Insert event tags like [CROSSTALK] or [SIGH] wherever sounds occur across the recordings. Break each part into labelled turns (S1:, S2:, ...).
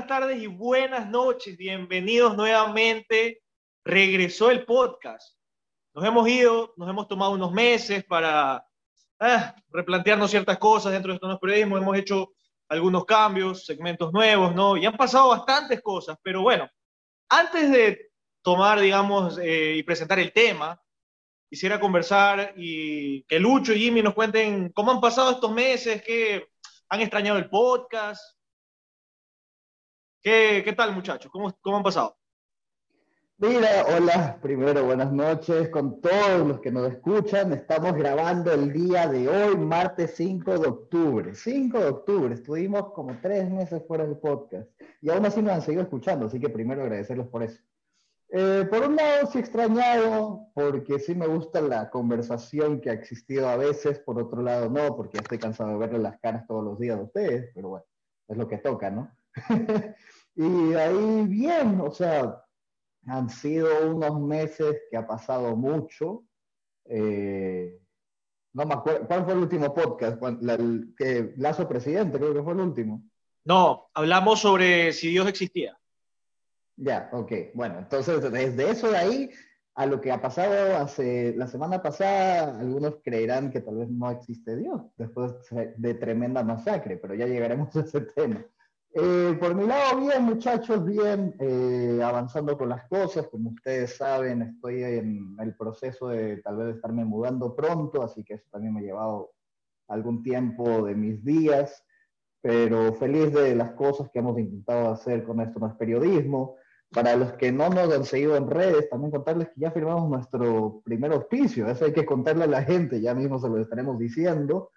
S1: buenas tardes y buenas noches. Bienvenidos nuevamente. Regresó el podcast. Nos hemos ido, nos hemos tomado unos meses para ah, replantearnos ciertas cosas dentro de estos periodismo. Hemos hecho algunos cambios, segmentos nuevos, ¿no? Y han pasado bastantes cosas, pero bueno, antes de tomar, digamos, eh, y presentar el tema, quisiera conversar y que Lucho y Jimmy nos cuenten cómo han pasado estos meses, qué han extrañado el podcast, ¿Qué, tal, muchachos? ¿Cómo, ¿Cómo han pasado?
S2: Mira, hola, primero buenas noches con todos los que nos escuchan. Estamos grabando el día de hoy, martes 5 de octubre. 5 de octubre, estuvimos como tres meses fuera del podcast y aún así nos han seguido escuchando, así que primero agradecerles por eso. Eh, por un lado, sí extrañado, porque sí me gusta la conversación que ha existido a veces, por otro lado no, porque estoy cansado de verle las caras todos los días a ustedes, pero bueno, es lo que toca, ¿no? [LAUGHS] y ahí bien, o sea, han sido unos meses que ha pasado mucho. Eh, no me acuerdo, ¿cuál fue el último podcast? el, que, Lazo Presidente, creo que fue el último.
S1: No, hablamos sobre si Dios existía.
S2: Ya, ok. Bueno, entonces desde eso de ahí a lo que ha pasado hace la semana pasada, algunos creerán que tal vez no existe Dios después de tremenda masacre, pero ya llegaremos a ese tema. Eh, por mi lado, bien, muchachos, bien, eh, avanzando con las cosas. Como ustedes saben, estoy en el proceso de tal vez estarme mudando pronto, así que eso también me ha llevado algún tiempo de mis días, pero feliz de las cosas que hemos intentado hacer con esto es periodismo. Para los que no nos han seguido en redes, también contarles que ya firmamos nuestro primer auspicio, eso hay que contarle a la gente, ya mismo se lo estaremos diciendo.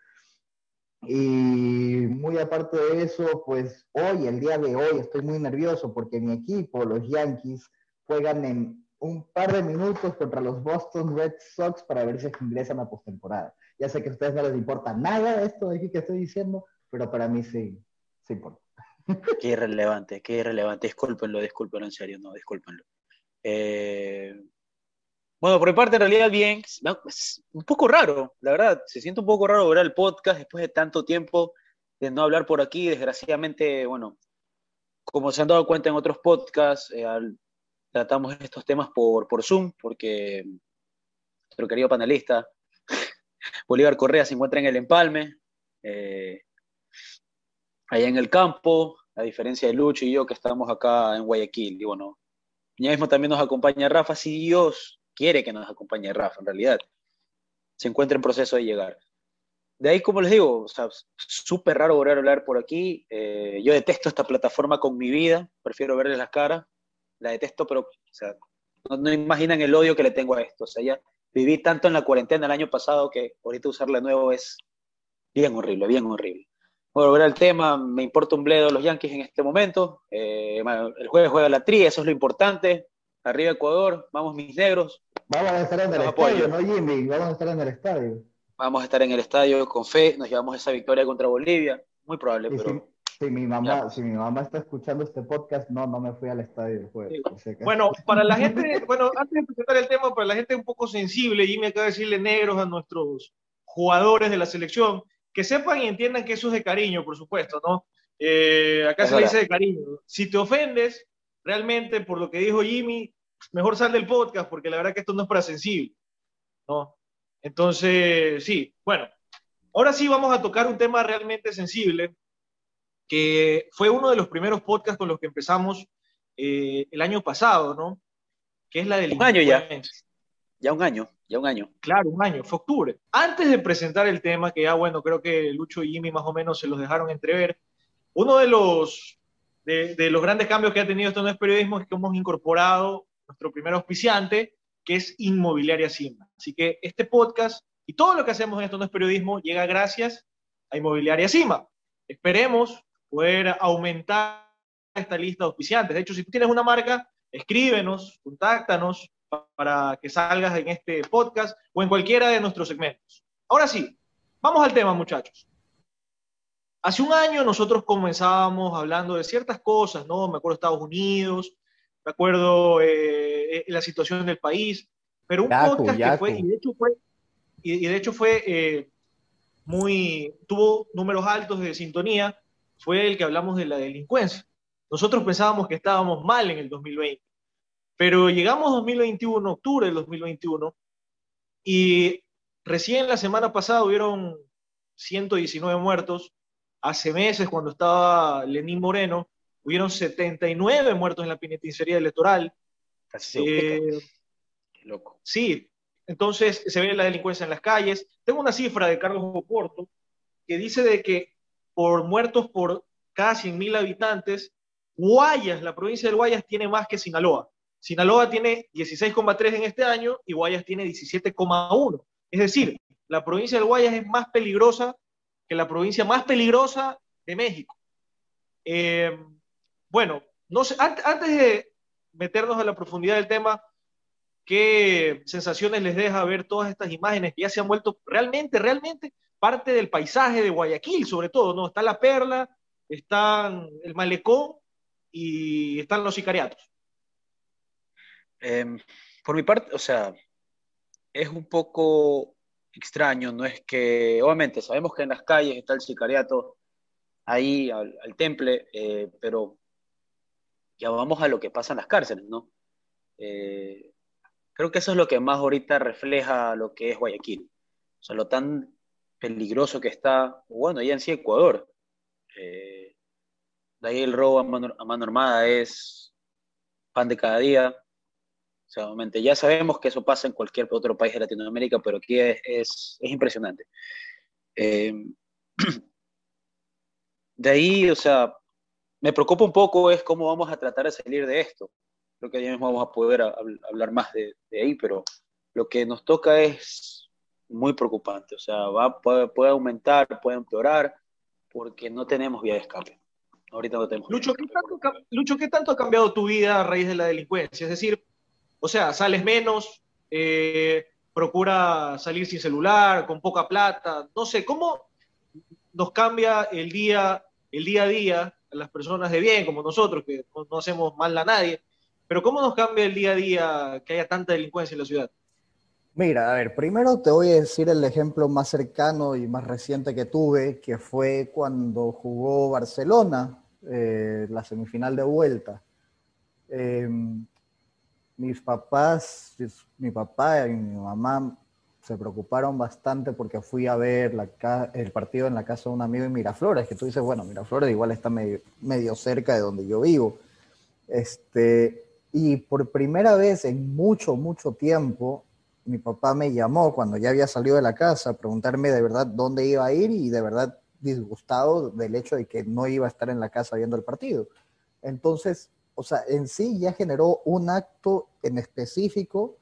S2: Y muy aparte de eso, pues hoy, el día de hoy, estoy muy nervioso porque mi equipo, los Yankees, juegan en un par de minutos contra los Boston Red Sox para ver si ingresan a postemporada. Ya sé que a ustedes no les importa nada de esto de aquí que estoy diciendo, pero para mí sí, sí importa. [LAUGHS]
S3: Qué irrelevante, qué irrelevante. Discúlpenlo, discúlpenlo, en serio, no, discúlpenlo. Eh, bueno, por mi parte, en realidad, bien. Es un poco raro, la verdad. Se siente un poco raro ver el podcast después de tanto tiempo de no hablar por aquí. Desgraciadamente, bueno, como se han dado cuenta en otros podcasts, eh, tratamos estos temas por, por Zoom, porque nuestro querido panelista, [LAUGHS] Bolívar Correa, se encuentra en el empalme, eh, allá en el campo, a diferencia de Lucho y yo, que estamos acá en Guayaquil. Y bueno, ya mismo también nos acompaña Rafa, si Dios quiere que nos acompañe Rafa, en realidad. Se encuentra en proceso de llegar. De ahí, como les digo, súper raro volver a hablar por aquí. Eh, yo detesto esta plataforma con mi vida, prefiero verles las caras. La detesto, pero no, imaginan el odio que le tengo a esto. O sea, ya viví tanto en la cuarentena el año pasado que ahorita usarla de nuevo es bien horrible, bien horrible. Bueno, volver al tema, me importa un bledo los Yankees en este momento. Eh, el jueves juega la tri, eso es lo importante. Arriba Ecuador, vamos mis negros.
S2: Vamos a estar en el estadio, ¿no, Jimmy? Vamos a estar en el estadio.
S3: Vamos a estar en el estadio con fe, nos llevamos esa victoria contra Bolivia. Muy probable, pero.
S2: Si, mi mamá, si mi mamá está escuchando este podcast, no, no me fui al estadio
S1: Bueno, para la gente, [LAUGHS] bueno, antes de presentar el tema, para la gente un poco sensible, Jimmy acaba de decirle negros a nuestros jugadores de la selección, que sepan y entiendan que eso es de cariño, por supuesto, ¿no? Eh, acá se dice de cariño. Si te ofendes, realmente por lo que dijo Jimmy, mejor sal del podcast porque la verdad que esto no es para sensible, ¿no? Entonces, sí, bueno, ahora sí vamos a tocar un tema realmente sensible, que fue uno de los primeros podcasts con los que empezamos eh, el año pasado, ¿no? Que es la del...
S3: Un año ya. Ya un año, ya un año.
S1: Claro, un año, fue octubre. Antes de presentar el tema, que ya bueno, creo que Lucho y Jimmy más o menos se los dejaron entrever, uno de los de, los grandes cambios que ha tenido esto no es periodismo es que hemos incorporado nuestro primer auspiciante, que es Inmobiliaria Sima. Así que este podcast y todo lo que hacemos en esto no es periodismo llega gracias a Inmobiliaria Sima. Esperemos poder aumentar esta lista de auspiciantes. De hecho, si tú tienes una marca, escríbenos, contáctanos para que salgas en este podcast o en cualquiera de nuestros segmentos. Ahora sí, vamos al tema, muchachos. Hace un año nosotros comenzábamos hablando de ciertas cosas, ¿no? Me acuerdo Estados Unidos, me acuerdo eh, eh, la situación del país, pero un podcast que fue, y de hecho fue, y, de hecho fue eh, muy, tuvo números altos de sintonía, fue el que hablamos de la delincuencia, nosotros pensábamos que estábamos mal en el 2020, pero llegamos 2021, octubre del 2021, y recién la semana pasada hubieron 119 muertos. Hace meses, cuando estaba Lenín Moreno, hubieron 79 muertos en la penitenciaría electoral.
S3: Eh, Qué loco.
S1: Sí, entonces se ve la delincuencia en las calles. Tengo una cifra de Carlos Oporto que dice de que por muertos por cada 100.000 habitantes, Guayas, la provincia de Guayas tiene más que Sinaloa. Sinaloa tiene 16,3 en este año y Guayas tiene 17,1. Es decir, la provincia de Guayas es más peligrosa que la provincia más peligrosa de México. Eh, bueno, no sé, antes de meternos a la profundidad del tema, ¿qué sensaciones les deja ver todas estas imágenes que ya se han vuelto realmente, realmente parte del paisaje de Guayaquil, sobre todo, ¿no? Está la perla, están el malecón y están los sicariatos.
S3: Em, por mi parte, o sea, es un poco extraño, no es que, obviamente, sabemos que en las calles está el sicariato ahí al, temple, eh, pero ya vamos a lo que pasa en las cárceles, ¿no? Eh, creo que eso es lo que más ahorita refleja lo que es Guayaquil. O sea, lo tan peligroso que está, bueno, ya en sí Ecuador. Eh, de ahí el robo a mano, armada es pan de cada día. O sea, obviamente ya sabemos que eso pasa en cualquier otro país de Latinoamérica, pero aquí es, es, impresionante. Eh, [CLEARS THROAT] de ahí, o sea, me preocupa un poco es cómo vamos a tratar de salir de esto. Creo que ya mismo vamos a poder hablar más de, ahí, pero lo que nos toca es muy preocupante. O sea, va, puede, aumentar, puede empeorar, porque no tenemos vía de escape. Ahorita no tenemos.
S1: Lucho ¿qué, tanto, Lucho, ¿qué tanto ha cambiado tu vida a raíz de la delincuencia? Es decir, o sea, sales menos, eh, procura salir sin celular, con poca plata, no sé, ¿cómo nos cambia el día, el día a día las personas de bien como nosotros, que no, hacemos mal a nadie. Pero ¿cómo nos cambia el día a día que haya tanta delincuencia en la ciudad?
S2: Mira, a ver, primero te voy a decir el ejemplo más cercano y más reciente que tuve, que fue cuando jugó Barcelona, eh, la semifinal de vuelta. Em, mis papás, mi papá y mi mamá se preocuparon bastante porque fui a ver el partido en la casa de un amigo en Miraflores, que tú dices, bueno, Miraflores igual está medio, medio cerca de donde yo vivo. Este, y por primera vez en mucho, mucho tiempo, mi papá me llamó cuando ya había salido de la casa a preguntarme de verdad dónde iba a ir y de verdad disgustado del hecho de que no iba a estar en la casa viendo el partido. Entonces, o sea, en sí ya generó un acto en específico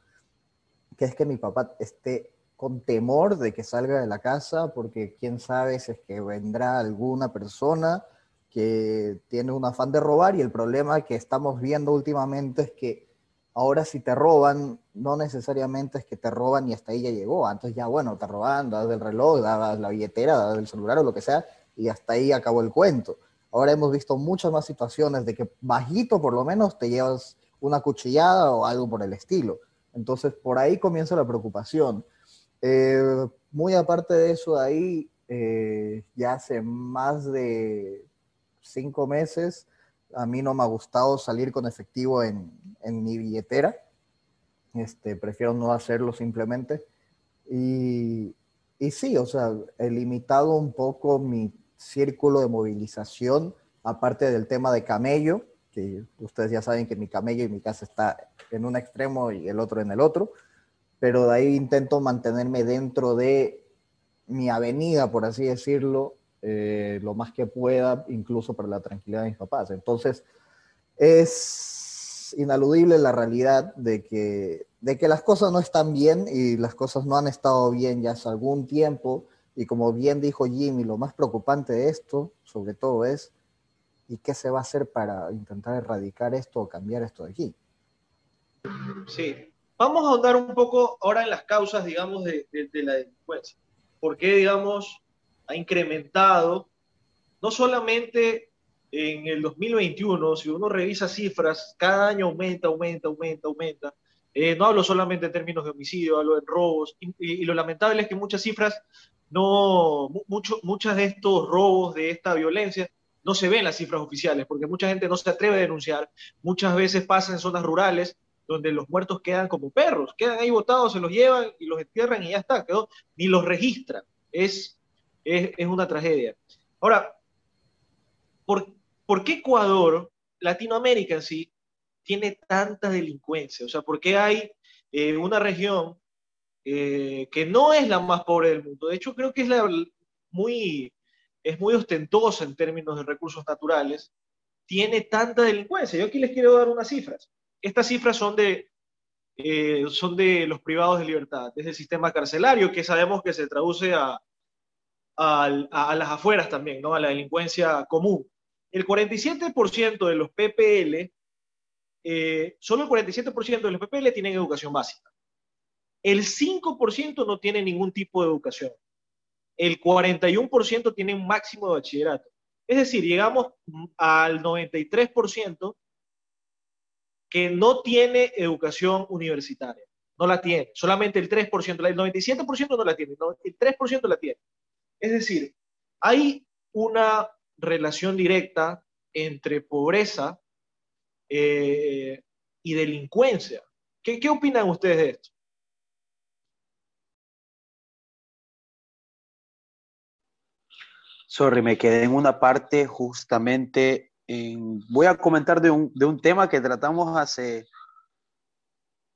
S2: que es que mi papá esté con temor de que salga de la casa, porque quién sabe si es que vendrá alguna persona que tiene un afán de robar y el problema que estamos viendo últimamente es que ahora si te roban, no necesariamente es que te roban y hasta ahí ya llegó, antes ya bueno, te roban, das el reloj, das la billetera, das el celular o lo que sea y hasta ahí acabó el cuento. Ahora hemos visto muchas más situaciones de que bajito por lo menos te llevas una cuchillada o algo por el estilo. Entonces, por ahí comienza la preocupación. Eh, muy aparte de eso, ahí eh, ya hace más de cinco meses, a mí no me ha gustado salir con efectivo en, mi billetera. Este, prefiero no hacerlo simplemente. Y, y sí, o sea, he limitado un poco mi círculo de movilización, aparte del tema de camello, que ustedes ya saben que mi camello y mi casa está en un extremo y el otro en el otro, pero de ahí intento mantenerme dentro de mi avenida, por así decirlo, eh, lo más que pueda, incluso para la tranquilidad de mis papás. Entonces, es inaludible la realidad de que, de que las cosas no están bien y las cosas no han estado bien ya hace algún tiempo. Y como bien dijo Jimmy, lo más preocupante de esto, sobre todo, es ¿y qué se va a hacer para intentar erradicar esto o cambiar esto de aquí?
S1: Sí, vamos a ahondar un poco ahora en las causas, digamos, de, la delincuencia. ¿Por qué, digamos, ha incrementado, no solamente en el 2021, si uno revisa cifras, cada año aumenta, aumenta, aumenta, aumenta. Eh, no hablo solamente en términos de homicidio, hablo de robos. Y, lo lamentable es que muchas cifras, no, mucho, muchas de estos robos, de esta violencia, no se ven las cifras oficiales, porque mucha gente no se atreve a denunciar, muchas veces pasa en zonas rurales donde los muertos quedan como perros, quedan ahí botados, se los llevan y los entierran y ya está, quedó, ni los registran. Es, es, es una tragedia. Ahora, ¿por, ¿por qué Ecuador, Latinoamérica en sí, tiene tanta delincuencia? O sea, ¿por qué hay eh, una región eh, que no es la más pobre del mundo? De hecho, creo que es, la, muy, es muy ostentosa en términos de recursos naturales, tiene tanta delincuencia. Yo aquí les quiero dar unas cifras. Estas cifras son de, eh, son de los privados de libertad, es el sistema carcelario, que sabemos que se traduce a, a, las afueras también, ¿no? a la delincuencia común. El 47% de los PPL, eh, solo el 47% de los PPL tienen educación básica. El 5% no tiene ningún tipo de educación. El 41% tiene un máximo de bachillerato. Es decir, llegamos al 93% que no tiene educación universitaria. No la tiene. Solamente el 3%, el 97% no la tiene. El 3% la tiene. Es decir, hay una relación directa entre pobreza eh, y delincuencia. ¿Qué, ¿Qué opinan ustedes de esto?
S3: Sorry, me quedé en una parte justamente. En, voy a comentar de un, de un, tema que tratamos hace.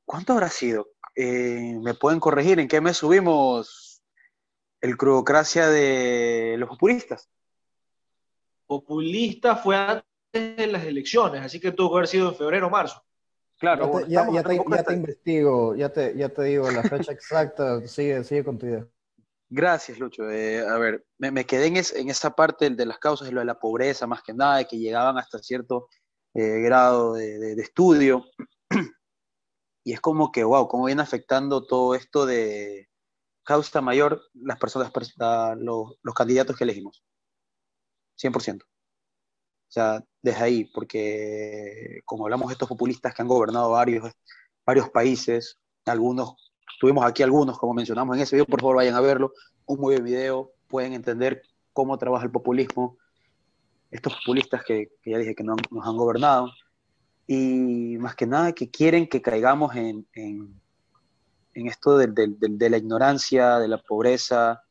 S3: ¿Cuánto habrá sido? Eh, ¿Me pueden corregir? ¿En qué mes subimos el crudocracia de los populistas?
S1: Populista fue antes de las elecciones, así que tuvo que haber sido en febrero o marzo.
S2: Claro, ya te, ya, ya, te, ya te, investigo, ya te, ya te digo la fecha [LAUGHS] exacta, sigue, sigue con tu idea.
S3: Gracias, Lucho. Eh, a ver, me, me quedé en, es, en, esa parte de las causas de lo de la pobreza, más que nada, de que llegaban hasta cierto eh, grado de, de, de, estudio. y es como que, wow, cómo viene afectando todo esto de causa mayor las personas, los, los candidatos que elegimos. 100%. O sea, desde ahí, porque como hablamos de estos populistas que han gobernado varios, varios países, algunos Tuvimos aquí algunos, como mencionamos en ese video, por favor vayan a verlo. Un muy buen video, pueden entender cómo trabaja el populismo. Estos populistas que, que ya dije que no, nos han gobernado. Y más que nada que quieren que caigamos en, en, esto de, de, de, la ignorancia, de la pobreza,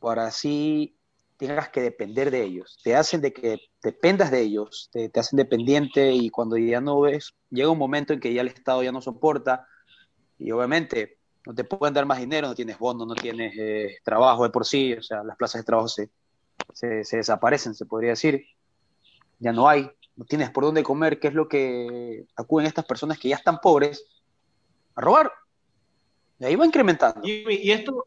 S3: para así tengas que depender de ellos. Te hacen de que dependas de ellos, te hacen dependiente y cuando ya no ves, llega un momento en que ya el Estado ya no soporta y obviamente no te pueden dar más dinero, no tienes bono, no tienes eh, trabajo de por sí, o sea, las plazas de trabajo se, se, desaparecen, se podría decir. Ya no hay, no tienes por dónde comer, ¿qué es lo que acuden estas personas que ya están pobres a robar? Y ahí va incrementando.
S1: Y, esto,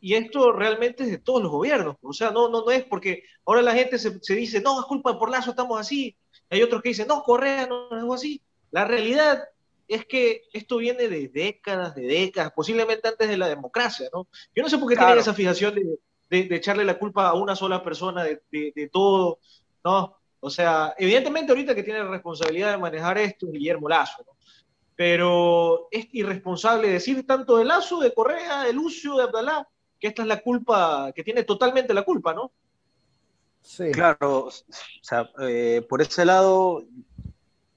S1: y esto realmente es de todos los gobiernos, o sea, no, no, no es porque ahora la gente se, se dice, no, es culpa de por lazo, estamos así. Hay otros que dicen, no, Correa no es así. La realidad es que esto viene de décadas, de décadas, posiblemente antes de la democracia, ¿no? Yo no sé por qué claro. tienen esa fijación de, de, de, echarle la culpa a una sola persona de, de, todo, ¿no? O sea, evidentemente ahorita que tiene la responsabilidad de manejar esto es Guillermo Lazo, ¿no? Pero es irresponsable decir tanto de Lazo, de Correa, de Lucio, de Abdalá, que esta es la culpa, que tiene totalmente la culpa, ¿no?
S3: Sí. Claro, o sea, eh, por ese lado,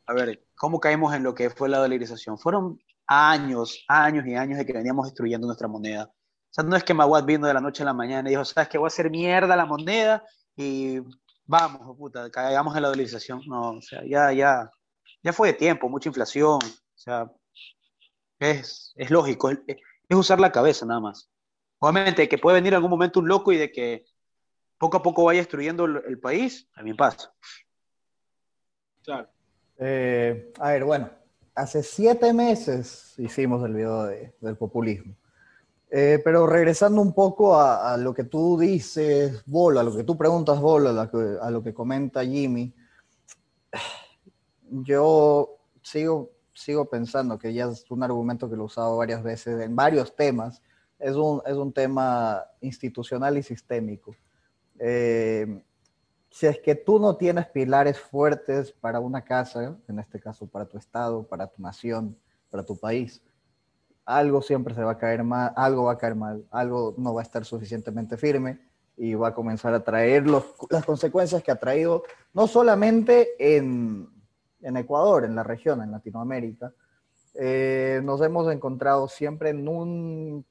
S3: a ver, ¿cómo caemos en lo que fue la dolarización? Fueron años, años y años de que veníamos destruyendo nuestra moneda. O sea, no es que Maguad vino de la noche a la mañana y dijo, ¿sabes qué? Voy a hacer mierda la moneda y vamos, puta, caigamos en la dolarización. No, o sea, ya, ya, ya fue de tiempo, mucha inflación. O sea, es, es lógico, es, es usar la cabeza nada más. Obviamente que puede venir algún momento un loco y de que poco a poco vaya destruyendo el, el país, también pasa.
S2: Claro. Eh, a ver, bueno, hace siete meses hicimos el video de, del populismo. Eh, pero regresando un poco a, lo que tú dices, Bolo, a lo que tú preguntas, Bolo, a lo que, a comenta Jimmy, yo sigo, sigo pensando que ya es un argumento que lo he usado varias veces en varios temas, es un, es un tema institucional y sistémico. Eh, si es que tú no tienes pilares fuertes para una casa, en este caso para tu estado, para tu nación, para tu país, algo siempre se va a caer mal, algo va a caer mal, algo no va a estar suficientemente firme y va a comenzar a traer las consecuencias que ha traído no solamente en, Ecuador, en la región, en Latinoamérica. Eh, nos hemos encontrado siempre en un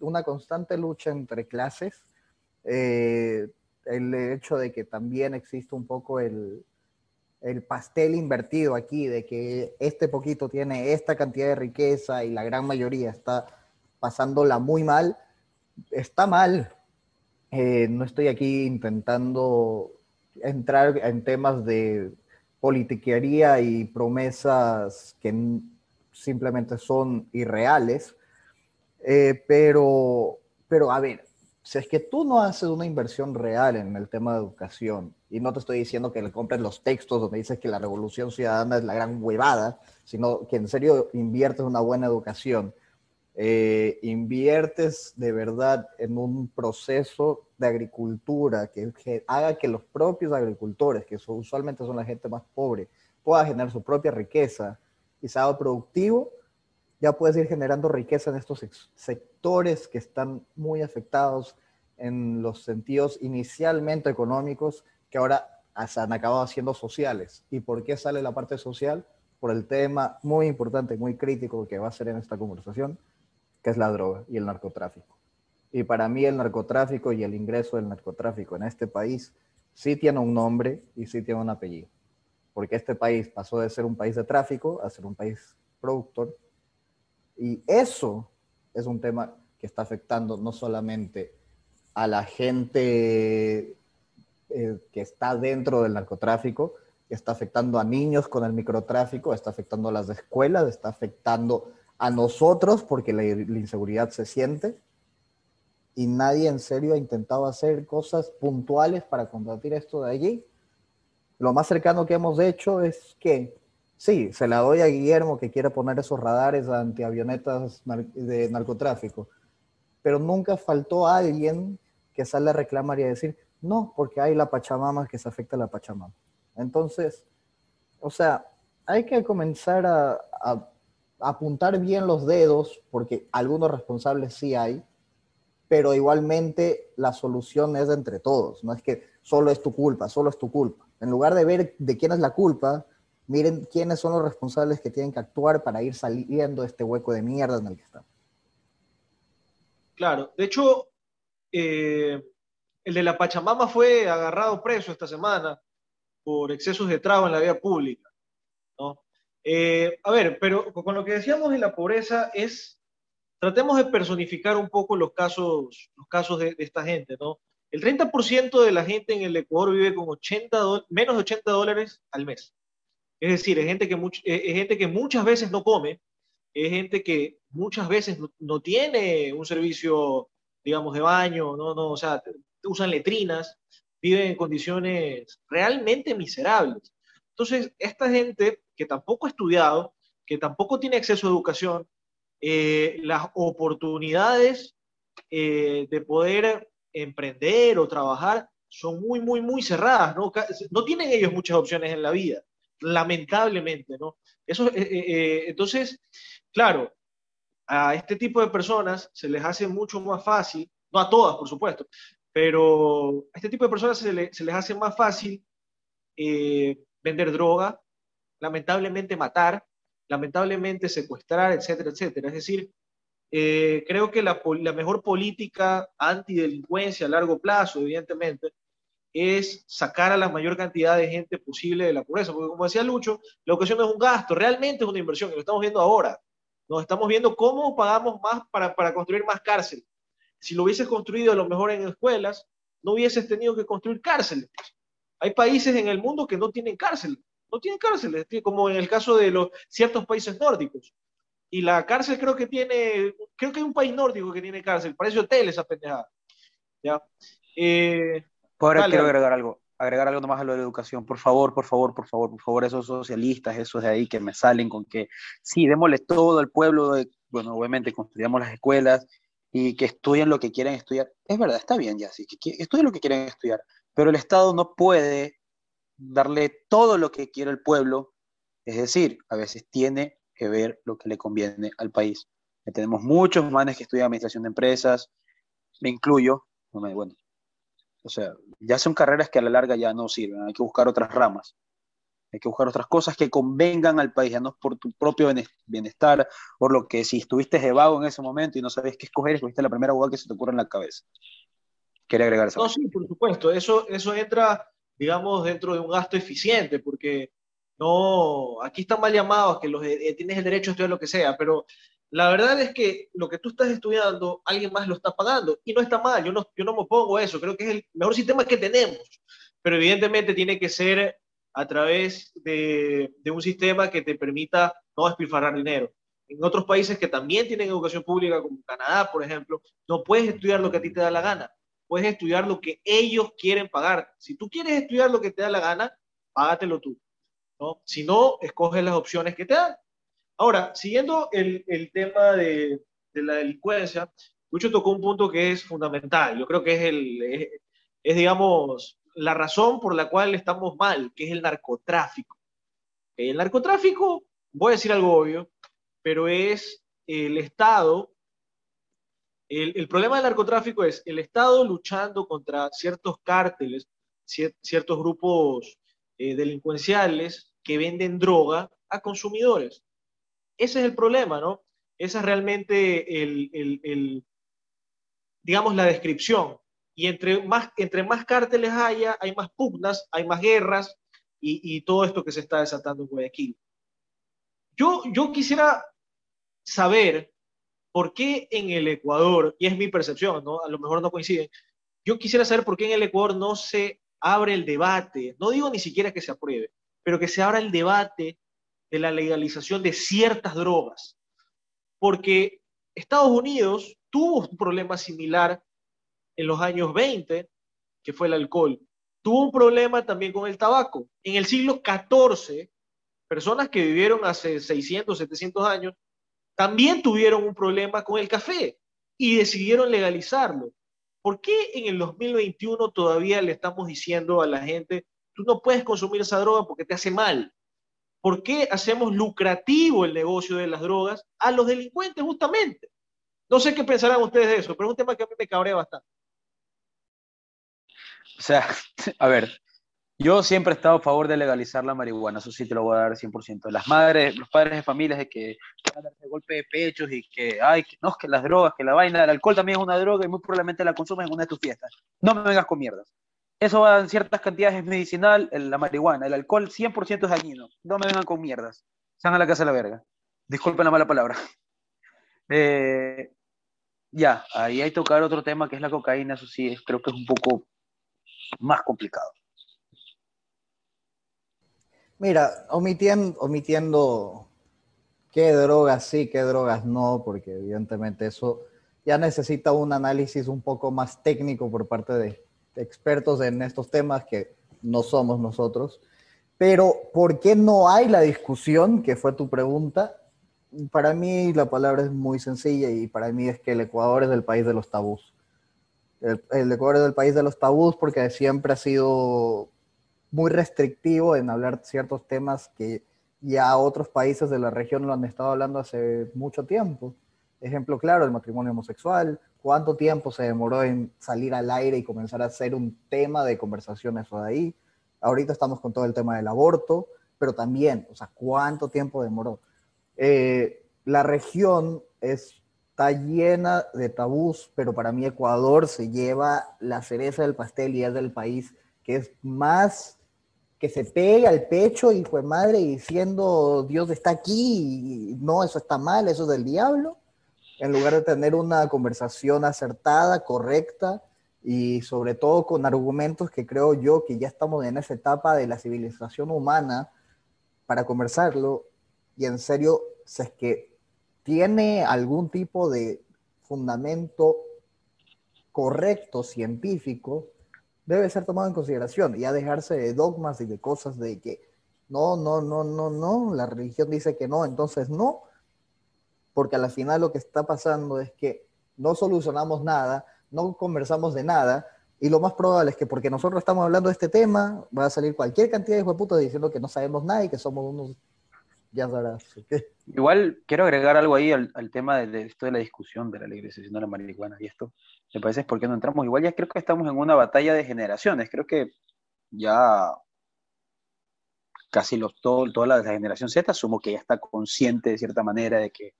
S2: una constante lucha entre clases. Eh, el hecho de que también existe un poco el, el pastel invertido aquí, de que este poquito tiene esta cantidad de riqueza y la gran mayoría está pasándola muy mal, está mal. Eh, no estoy aquí intentando entrar en temas de politiquería y promesas que simplemente son irreales, eh, pero, pero a ver, si es que tú no haces una inversión real en el tema de educación, y no te estoy diciendo que le compres los textos donde dices que la revolución ciudadana es la gran huevada, sino que en serio inviertes una buena educación, eh, inviertes de verdad en un proceso de agricultura que, haga que los propios agricultores, que usualmente son la gente más pobre, pueda generar su propia riqueza y sea productivo, ya puedes ir generando riqueza en estos sectores que están muy afectados en los sentidos inicialmente económicos que ahora se han acabado siendo sociales. ¿Y por qué sale la parte social? Por el tema muy importante, muy crítico que va a ser en esta conversación, que es la droga y el narcotráfico. Y para mí el narcotráfico y el ingreso del narcotráfico en este país sí tiene un nombre y sí tiene un apellido. Porque este país pasó de ser un país de tráfico a ser un país productor y eso es un tema que está afectando no solamente a la gente eh, que está dentro del narcotráfico, está afectando a niños con el microtráfico, está afectando a las escuelas, está afectando a nosotros porque la, la inseguridad se siente y nadie en serio ha intentado hacer cosas puntuales para combatir esto de allí. Lo más cercano que hemos hecho es que Sí, se la doy a Guillermo que quiere poner esos radares antiavionetas de narcotráfico, pero nunca faltó alguien que sale a reclamar y a decir, no, porque hay la Pachamama que se afecta a la Pachamama. Entonces, o sea, hay que comenzar a, apuntar bien los dedos, porque algunos responsables sí hay, pero igualmente la solución es entre todos, no es que solo es tu culpa, solo es tu culpa. En lugar de ver de quién es la culpa, miren quiénes son los responsables que tienen que actuar para ir saliendo de este hueco de mierda en el que estamos.
S1: Claro, de hecho, eh, el de la Pachamama fue agarrado preso esta semana por excesos de trago en la vía pública. ¿no? Eh, a ver, pero con lo que decíamos de la pobreza es, tratemos de personificar un poco los casos, los casos de, esta gente, ¿no? El 30% de la gente en el Ecuador vive con 80 menos de 80 dólares al mes. Es decir, es gente que, es gente que muchas veces no come, es gente que muchas veces no, tiene un servicio, digamos, de baño, no, no, o sea, usan letrinas, viven en condiciones realmente miserables. Entonces, esta gente que tampoco ha estudiado, que tampoco tiene acceso a educación, eh, las oportunidades eh, de poder emprender o trabajar son muy, muy, muy cerradas, ¿no? No tienen ellos muchas opciones en la vida lamentablemente, ¿no? Eso, eh, eh, eh, entonces, claro, a este tipo de personas se les hace mucho más fácil, no a todas, por supuesto, pero a este tipo de personas se, les hace más fácil vender droga, lamentablemente matar, lamentablemente secuestrar, etcétera, etcétera. Es decir, creo que la, la, mejor política antidelincuencia a largo plazo, evidentemente, es sacar a la mayor cantidad de gente posible de la pobreza. Porque como decía Lucho, la educación es un gasto, realmente es una inversión, y lo estamos viendo ahora. Nos estamos viendo cómo pagamos más para, para construir más cárceles. Si lo hubieses construido a lo mejor en escuelas, no hubieses tenido que construir cárceles. Hay países en el mundo que no tienen cárceles, no tienen cárceles, como en el caso de los ciertos países nórdicos. Y la cárcel creo que tiene, creo que hay un país nórdico que tiene cárcel, parece hotel esa pendejada. ¿ya? Eh,
S3: por quiero agregar algo, agregar algo nomás a lo de la educación. Por favor, por favor, por favor, por favor, esos socialistas, esos de ahí que me salen con que sí, démosle todo al pueblo, de, bueno, obviamente construyamos las escuelas y que estudien lo que quieren estudiar. Es verdad, está bien ya, sí, que, estudien lo que quieren estudiar, pero el Estado no puede darle todo lo que quiere el pueblo, es decir, a veces tiene que ver lo que le conviene al país. tenemos muchos manes que estudian administración de empresas, me incluyo, bueno, O sea, ya son carreras que a la larga ya no sirven, hay que buscar otras ramas. Hay que buscar otras cosas que convengan al país, ya no por tu propio bienestar, por lo que si estuviste de vago en ese momento y no sabes qué escoger, escogiste la primera jugada que se te ocurre en la cabeza. Quería agregar eso.
S1: No, sí, por supuesto. Eso, eso entra, digamos, dentro de un gasto eficiente, porque no, aquí están mal llamados, que los, eh, tienes el derecho a estudiar lo que sea, pero la verdad es que lo que tú estás estudiando, alguien más lo está pagando y no está mal, yo no, yo no me opongo a eso, creo que es el mejor sistema que tenemos, pero evidentemente tiene que ser a través de, de un sistema que te permita no despilfarrar dinero. En otros países que también tienen educación pública, como Canadá, por ejemplo, no puedes estudiar lo que a ti te da la gana, puedes estudiar lo que ellos quieren pagar. Si tú quieres estudiar lo que te da la gana, págatelo tú. ¿no? Si no, escoge las opciones que te dan. Ahora, siguiendo el, tema de, la delincuencia, Lucho tocó un punto que es fundamental. Yo creo que es, el, es, digamos, la razón por la cual estamos mal, que es el narcotráfico. El narcotráfico, voy a decir algo obvio, pero es el Estado. El, el problema del narcotráfico es el Estado luchando contra ciertos cárteles, ciertos grupos eh, delincuenciales que venden droga a consumidores. Ese es el problema, ¿no? Esa es realmente el, digamos, la descripción. Y entre más, entre cárteles haya, hay más pugnas, hay más guerras y, y todo esto que se está desatando en Guayaquil. Yo, yo quisiera saber por qué en el Ecuador, y es mi percepción, ¿no? a lo mejor no coinciden, yo quisiera saber por qué en el Ecuador no se abre el debate, no digo ni siquiera que se apruebe, pero que se abra el debate de la legalización de ciertas drogas. Porque Estados Unidos tuvo un problema similar en los años 20, que fue el alcohol. Tuvo un problema también con el tabaco. En el siglo XIV, personas que vivieron hace 600, 700 años, también tuvieron un problema con el café y decidieron legalizarlo. ¿Por qué en el 2021 todavía le estamos diciendo a la gente, tú no puedes consumir esa droga porque te hace mal? ¿Por qué hacemos lucrativo el negocio de las drogas a los delincuentes justamente? No sé qué pensarán ustedes de eso, pero es un tema que a mí me cabrea bastante.
S3: O sea, [LAUGHS] a ver, yo siempre he estado a favor de legalizar la marihuana, eso sí te lo voy a dar 100%. Las madres, los padres de familias de que van a darse golpe de pechos y que, ay, no, que las drogas, que la vaina, el alcohol también es una droga y muy probablemente la consumes en una de tus fiestas. No me vengas con mierdas. Eso va en ciertas cantidades, es medicinal, la marihuana, el alcohol 100% es dañino. No me vengan con mierdas. Sean a la casa de la verga. Disculpen la mala palabra. [LAUGHS] Eh, ya, ahí hay que tocar otro tema que es la cocaína, eso sí, creo que es un poco más complicado.
S2: Mira, omitiendo, omitiendo qué drogas sí, qué drogas no, porque evidentemente eso ya necesita un análisis un poco más técnico por parte de, expertos en estos temas que no somos nosotros. Pero, ¿por qué no hay la discusión, que fue tu pregunta? Para mí la palabra es muy sencilla y para mí es que el Ecuador es el país de los tabús. El, el Ecuador es el país de los tabús porque siempre ha sido muy restrictivo en hablar ciertos temas que ya otros países de la región lo han estado hablando hace mucho tiempo. Ejemplo claro, el matrimonio homosexual. ¿Cuánto tiempo se demoró en salir al aire y comenzar a ser un tema de conversación eso de ahí? Ahorita estamos con todo el tema del aborto, pero también, o sea, ¿cuánto tiempo demoró? Eh, la región está llena de tabús, pero para mí Ecuador se lleva la cereza del pastel y es del país que es más que se pega al pecho y fue madre diciendo Dios está aquí y no, eso está mal, eso es del diablo, en lugar de tener una conversación acertada, correcta y sobre todo con argumentos que creo yo que ya estamos en esa etapa de la civilización humana para conversarlo y en serio, si es que tiene algún tipo de fundamento correcto, científico, debe ser tomado en consideración y a dejarse de dogmas y de cosas de que no, no, no, no, no, la religión dice que no, entonces no, porque al final lo que está pasando es que no solucionamos nada, no conversamos de nada, y lo más probable es que porque nosotros estamos hablando de este tema, va a salir cualquier cantidad de puta diciendo que no sabemos nada y que somos unos ya sabrás.
S3: Igual quiero agregar algo ahí al, tema de, esto de la discusión de la legalización de la marihuana y esto. Me parece es porque no entramos. Igual ya creo que estamos en una batalla de generaciones. Creo que ya casi los, todo, toda la, generación Z asumo que ya está consciente de cierta manera de que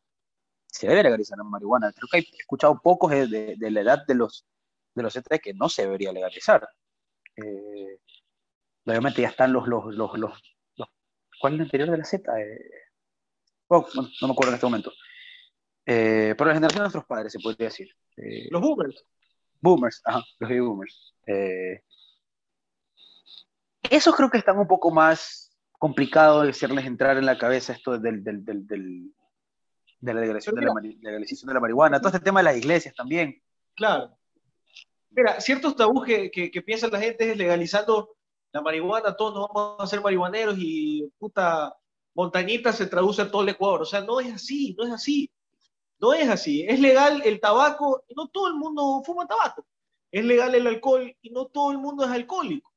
S3: se debe legalizar la marihuana. Creo que he escuchado pocos de, la edad de los, de los que no se debería legalizar. Eh, obviamente ya están los, los, los, los, ¿cuál es el anterior de la Z? Eh, oh, no me acuerdo en este momento. Eh, pero la generación de nuestros padres, se podría decir.
S1: Eh, los boomers.
S3: Boomers, ajá, los boomers. esos creo que están un poco más complicados de hacerles entrar en la cabeza esto del, del, del, del de la legalización de la, legalización de la marihuana, todo este tema de las iglesias también.
S1: Claro. Mira, ciertos tabús que, que, que piensa la gente es legalizando la marihuana, todos nos vamos a hacer marihuaneros y puta montañita se traduce a todo el Ecuador. O sea, no es así, no es así. No es así. Es legal el tabaco no todo el mundo fuma tabaco. Es legal el alcohol y no todo el mundo es alcohólico.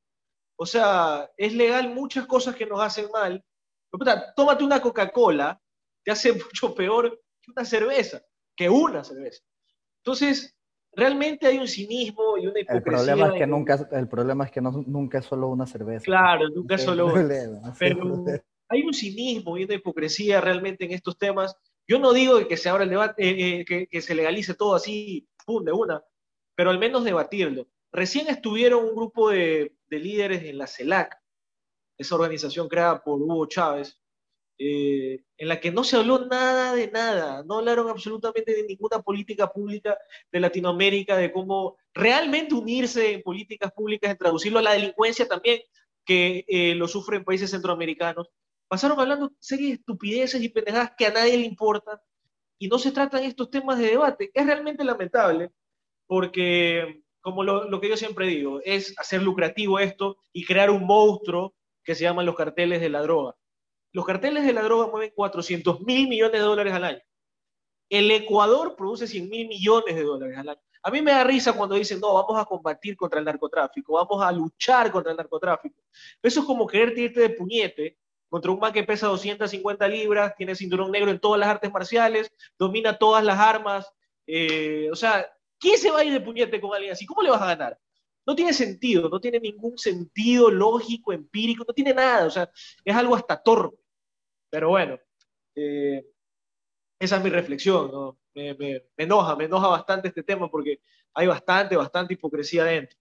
S1: O sea, es legal muchas cosas que nos hacen mal. puta, tómate una Coca-Cola, te hace [LAUGHS] mucho peor que una cerveza, que una cerveza. Entonces, realmente hay un cinismo y una hipocresía.
S2: El problema es que, nunca, el problema es que no, nunca es solo una cerveza.
S1: Claro, nunca es solo una. Pero hay un cinismo y una hipocresía realmente en estos temas. Yo no digo que se abra el debate, eh, eh, que, se legalice todo así, pum, de una, pero al menos debatirlo. Recién estuvieron un grupo de, de líderes en la CELAC, esa organización creada por Hugo Chávez, eh, en la que no se habló nada de nada, no hablaron absolutamente de ninguna política pública de Latinoamérica, de cómo realmente unirse en políticas públicas, en traducirlo a la delincuencia también, que eh, lo sufren países centroamericanos. Pasaron hablando series de estupideces y pendejadas que a nadie le importan y no se tratan estos temas de debate. Es realmente lamentable porque, como lo, lo que yo siempre digo, es hacer lucrativo esto y crear un monstruo que se llaman los carteles de la droga los carteles de la droga mueven 400 mil millones de dólares al año. El Ecuador produce 100 mil millones de dólares al año. A mí me da risa cuando dicen, no, vamos a combatir contra el narcotráfico, vamos a luchar contra el narcotráfico. Eso es como querer irte de puñete contra un man que pesa 250 libras, tiene cinturón negro en todas las artes marciales, domina todas las armas. Eh, o sea, ¿quién se va a ir de puñete con alguien así? ¿Cómo le vas a ganar? No tiene sentido, no tiene ningún sentido lógico, empírico, no tiene nada, o sea, es algo hasta torpe. Pero bueno, eh, esa es mi reflexión, ¿no? Me, enoja, me enoja bastante este tema porque hay bastante, bastante hipocresía dentro,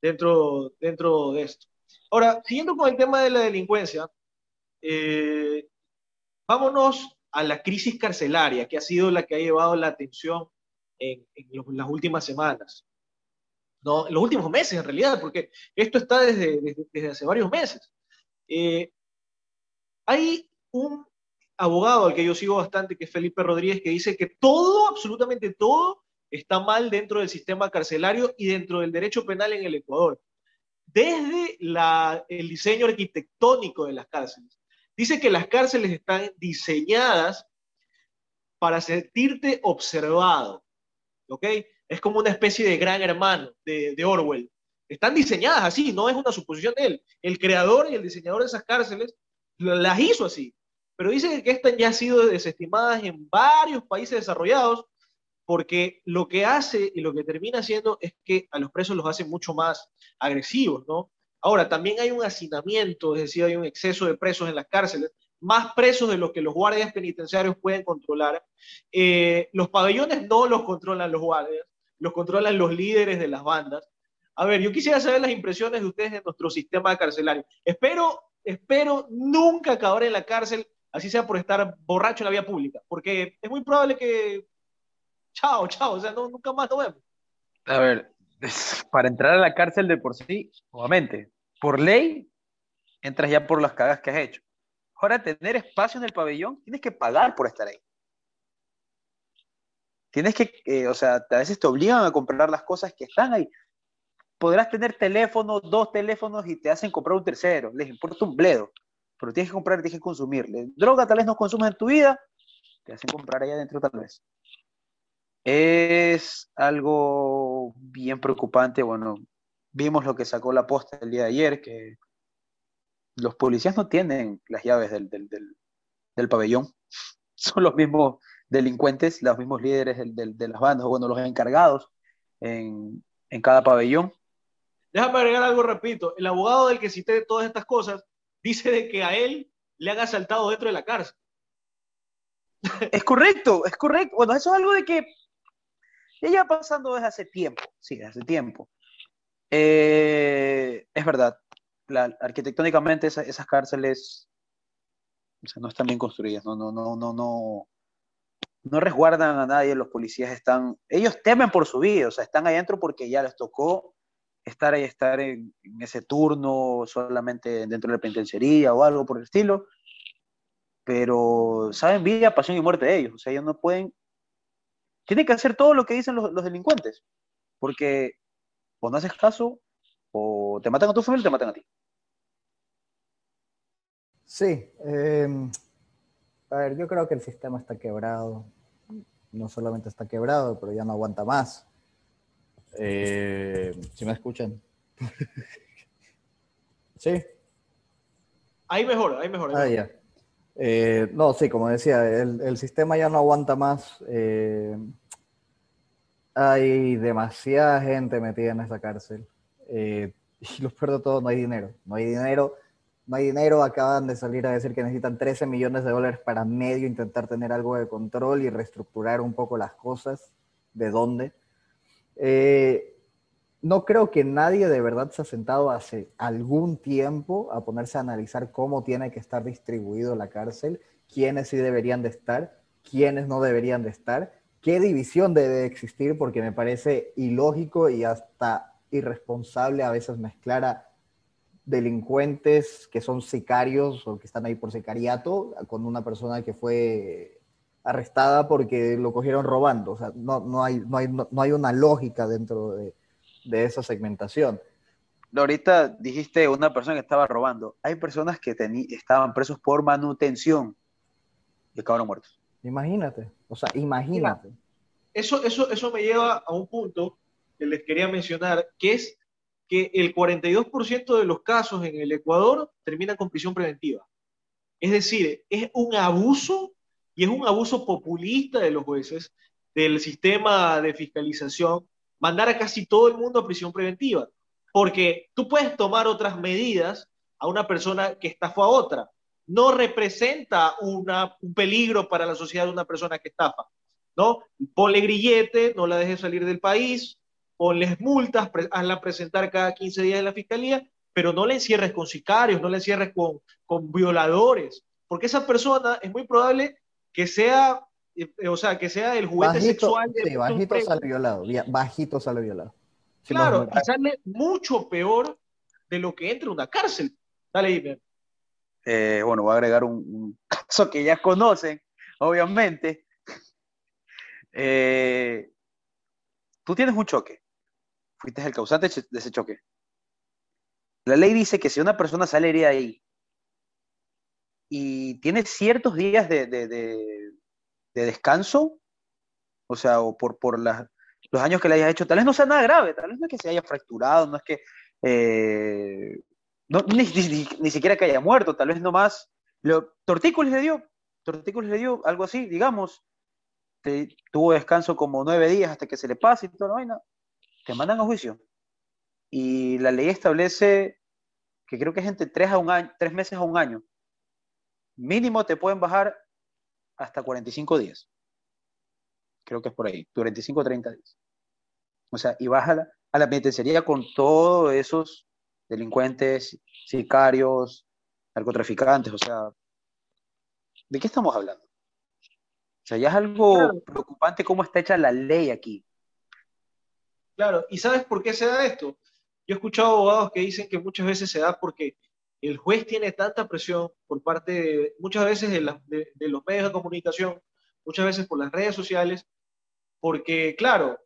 S1: dentro, dentro de esto. Ahora, siguiendo con el tema de la delincuencia, eh, vámonos a la crisis carcelaria, que ha sido la que ha llevado la atención en, las últimas semanas. ¿no? En los últimos meses, en realidad, porque esto está desde, desde, hace varios meses. Eh, hay un abogado al que yo sigo bastante, que es Felipe Rodríguez, que dice que todo, absolutamente todo, está mal dentro del sistema carcelario y dentro del derecho penal en el Ecuador. Desde el diseño arquitectónico de las cárceles. Dice que las cárceles están diseñadas para sentirte observado. ¿Ok? Es como una especie de gran hermano de, de Orwell. Están diseñadas así, no es una suposición de él. El creador y el diseñador de esas cárceles las hizo así pero dice que estas ya han sido desestimadas en varios países desarrollados porque lo que hace y lo que termina haciendo es que a los presos los hace mucho más agresivos, ¿no? Ahora, también hay un hacinamiento, es decir, hay un exceso de presos en las cárceles, más presos de lo que los guardias penitenciarios pueden controlar. Eh, los pabellones no los controlan los guardias, los controlan los líderes de las bandas. A ver, yo quisiera saber las impresiones de ustedes de nuestro sistema carcelario. Espero, espero nunca acabar en la cárcel así sea por estar borracho en la vía pública, porque es muy probable que, chao, chao, o sea, nunca más lo vemos.
S3: A ver, para entrar a la cárcel de por sí, nuevamente, por ley, entras ya por las cagas que has hecho. Ahora, tener espacio en el pabellón, tienes que pagar por estar ahí. Tienes que, eh, o sea, a veces te obligan a comprar las cosas que están ahí. Podrás tener teléfono, dos teléfonos y te hacen comprar un tercero. Les importa un bledo pero tienes que comprar y tienes que consumirle. Droga tal vez no consumes en tu vida, te hacen comprar allá adentro tal vez. Es algo bien preocupante. Bueno, vimos lo que sacó la posta el día de ayer, que los policías no tienen las llaves del, del pabellón. [LAUGHS] Son los mismos delincuentes, los mismos líderes de, las bandas, o bueno, los encargados en, en cada pabellón.
S1: Déjame agregar algo, repito. El abogado del que cité todas estas cosas dice de que a él le han asaltado dentro de la cárcel.
S3: Es correcto, es correcto. Bueno, eso es algo de que ya pasando desde hace tiempo, sí, desde hace tiempo. Eh, es verdad, arquitectónicamente esas cárceles no están bien construidas, no, no, no, no, no, no resguardan a nadie, los policías están, ellos temen por su vida, o sea, están ahí adentro porque ya les tocó estar ahí, estar en, ese turno solamente dentro de la penitenciaría o algo por el estilo, pero saben vida, pasión y muerte de ellos, o sea, ellos no pueden, tienen que hacer todo lo que dicen los, delincuentes, porque o no haces caso, o te matan a tu familia o te matan a ti.
S2: Sí, em, a ver, yo creo que el sistema está quebrado. No solamente está quebrado, pero ya no aguanta más. Eh, ¿Si me escuchan? [LAUGHS] ¿Sí?
S1: Ahí mejor, ahí mejor.
S2: ah, ya. Eh, no, sí, como decía, el, sistema ya no aguanta más. Eh, hay demasiada gente metida en esa cárcel. [LAUGHS] y lo peor de todo, no hay dinero. No hay dinero. No hay dinero. Acaban de salir a decir que necesitan 13 millones de dólares para medio intentar tener algo de control y reestructurar un poco las cosas. ¿De dónde? Eh, no creo que nadie de verdad se ha sentado hace algún tiempo a ponerse a analizar cómo tiene que estar distribuido la cárcel, quiénes sí deberían de estar, quiénes no deberían de estar, qué división debe existir, porque me parece ilógico y hasta irresponsable a veces mezclar a delincuentes que son sicarios o que están ahí por sicariato con una persona que fue arrestada porque lo cogieron robando. O sea, no, no, hay, no, hay, no, hay una lógica dentro de, de esa segmentación.
S3: Ahorita dijiste una persona que estaba robando. Hay personas que estaban presos por manutención y acabaron muertos.
S2: Imagínate, o sea, imagínate.
S1: Eso, eso, eso me lleva a un punto que les quería mencionar, que es que el 42% de los casos en el Ecuador terminan con prisión preventiva. Es decir, es un abuso y es un abuso populista de los jueces, del sistema de fiscalización, mandar a casi todo el mundo a prisión preventiva, porque tú puedes tomar otras medidas a una persona que estafó a otra. No representa una, un peligro para la sociedad de una persona que estafa, ¿no? Ponle grillete, no la dejes salir del país, ponles multas, hazla presentar cada 15 días en la fiscalía, pero no la encierres con sicarios, no la encierres con, con violadores, porque esa persona es muy probable que sea, eh, o sea, que sea el juguete sexual.
S2: De bajito sale violado, bajito sale violado.
S1: claro, y sale mucho peor de lo que entra en una cárcel. Dale, Iber.
S3: Eh, bueno, voy a agregar un, caso que ya conocen, obviamente. Eh, tú tienes un choque, fuiste el causante de ese choque. La ley dice que si una persona sale herida ahí y tiene ciertos días de, descanso, o sea, o por, por los años que le hayas hecho, tal vez no sea nada grave, tal vez no es que se haya fracturado, no es que, eh, ni, siquiera que haya muerto, tal vez nomás, lo, tortícolis le dio, tortícolis le dio algo así, digamos, tuvo descanso como nueve días hasta que se le pase y toda la vaina, te mandan a juicio. Y la ley establece que creo que es entre tres, a un año, tres meses a un año mínimo te pueden bajar hasta 45 días. Creo que es por ahí, 45 o 30 días. O sea, y vas a la, a la penitenciaría con todos esos delincuentes, sicarios, narcotraficantes, o sea, ¿de qué estamos hablando? O sea, ya es algo preocupante cómo está hecha la ley aquí.
S1: Claro, ¿y sabes por qué se da esto? Yo he escuchado abogados que dicen que muchas veces se da porque el juez tiene tanta presión por parte de, muchas veces de, los medios de comunicación, muchas veces por las redes sociales, porque claro,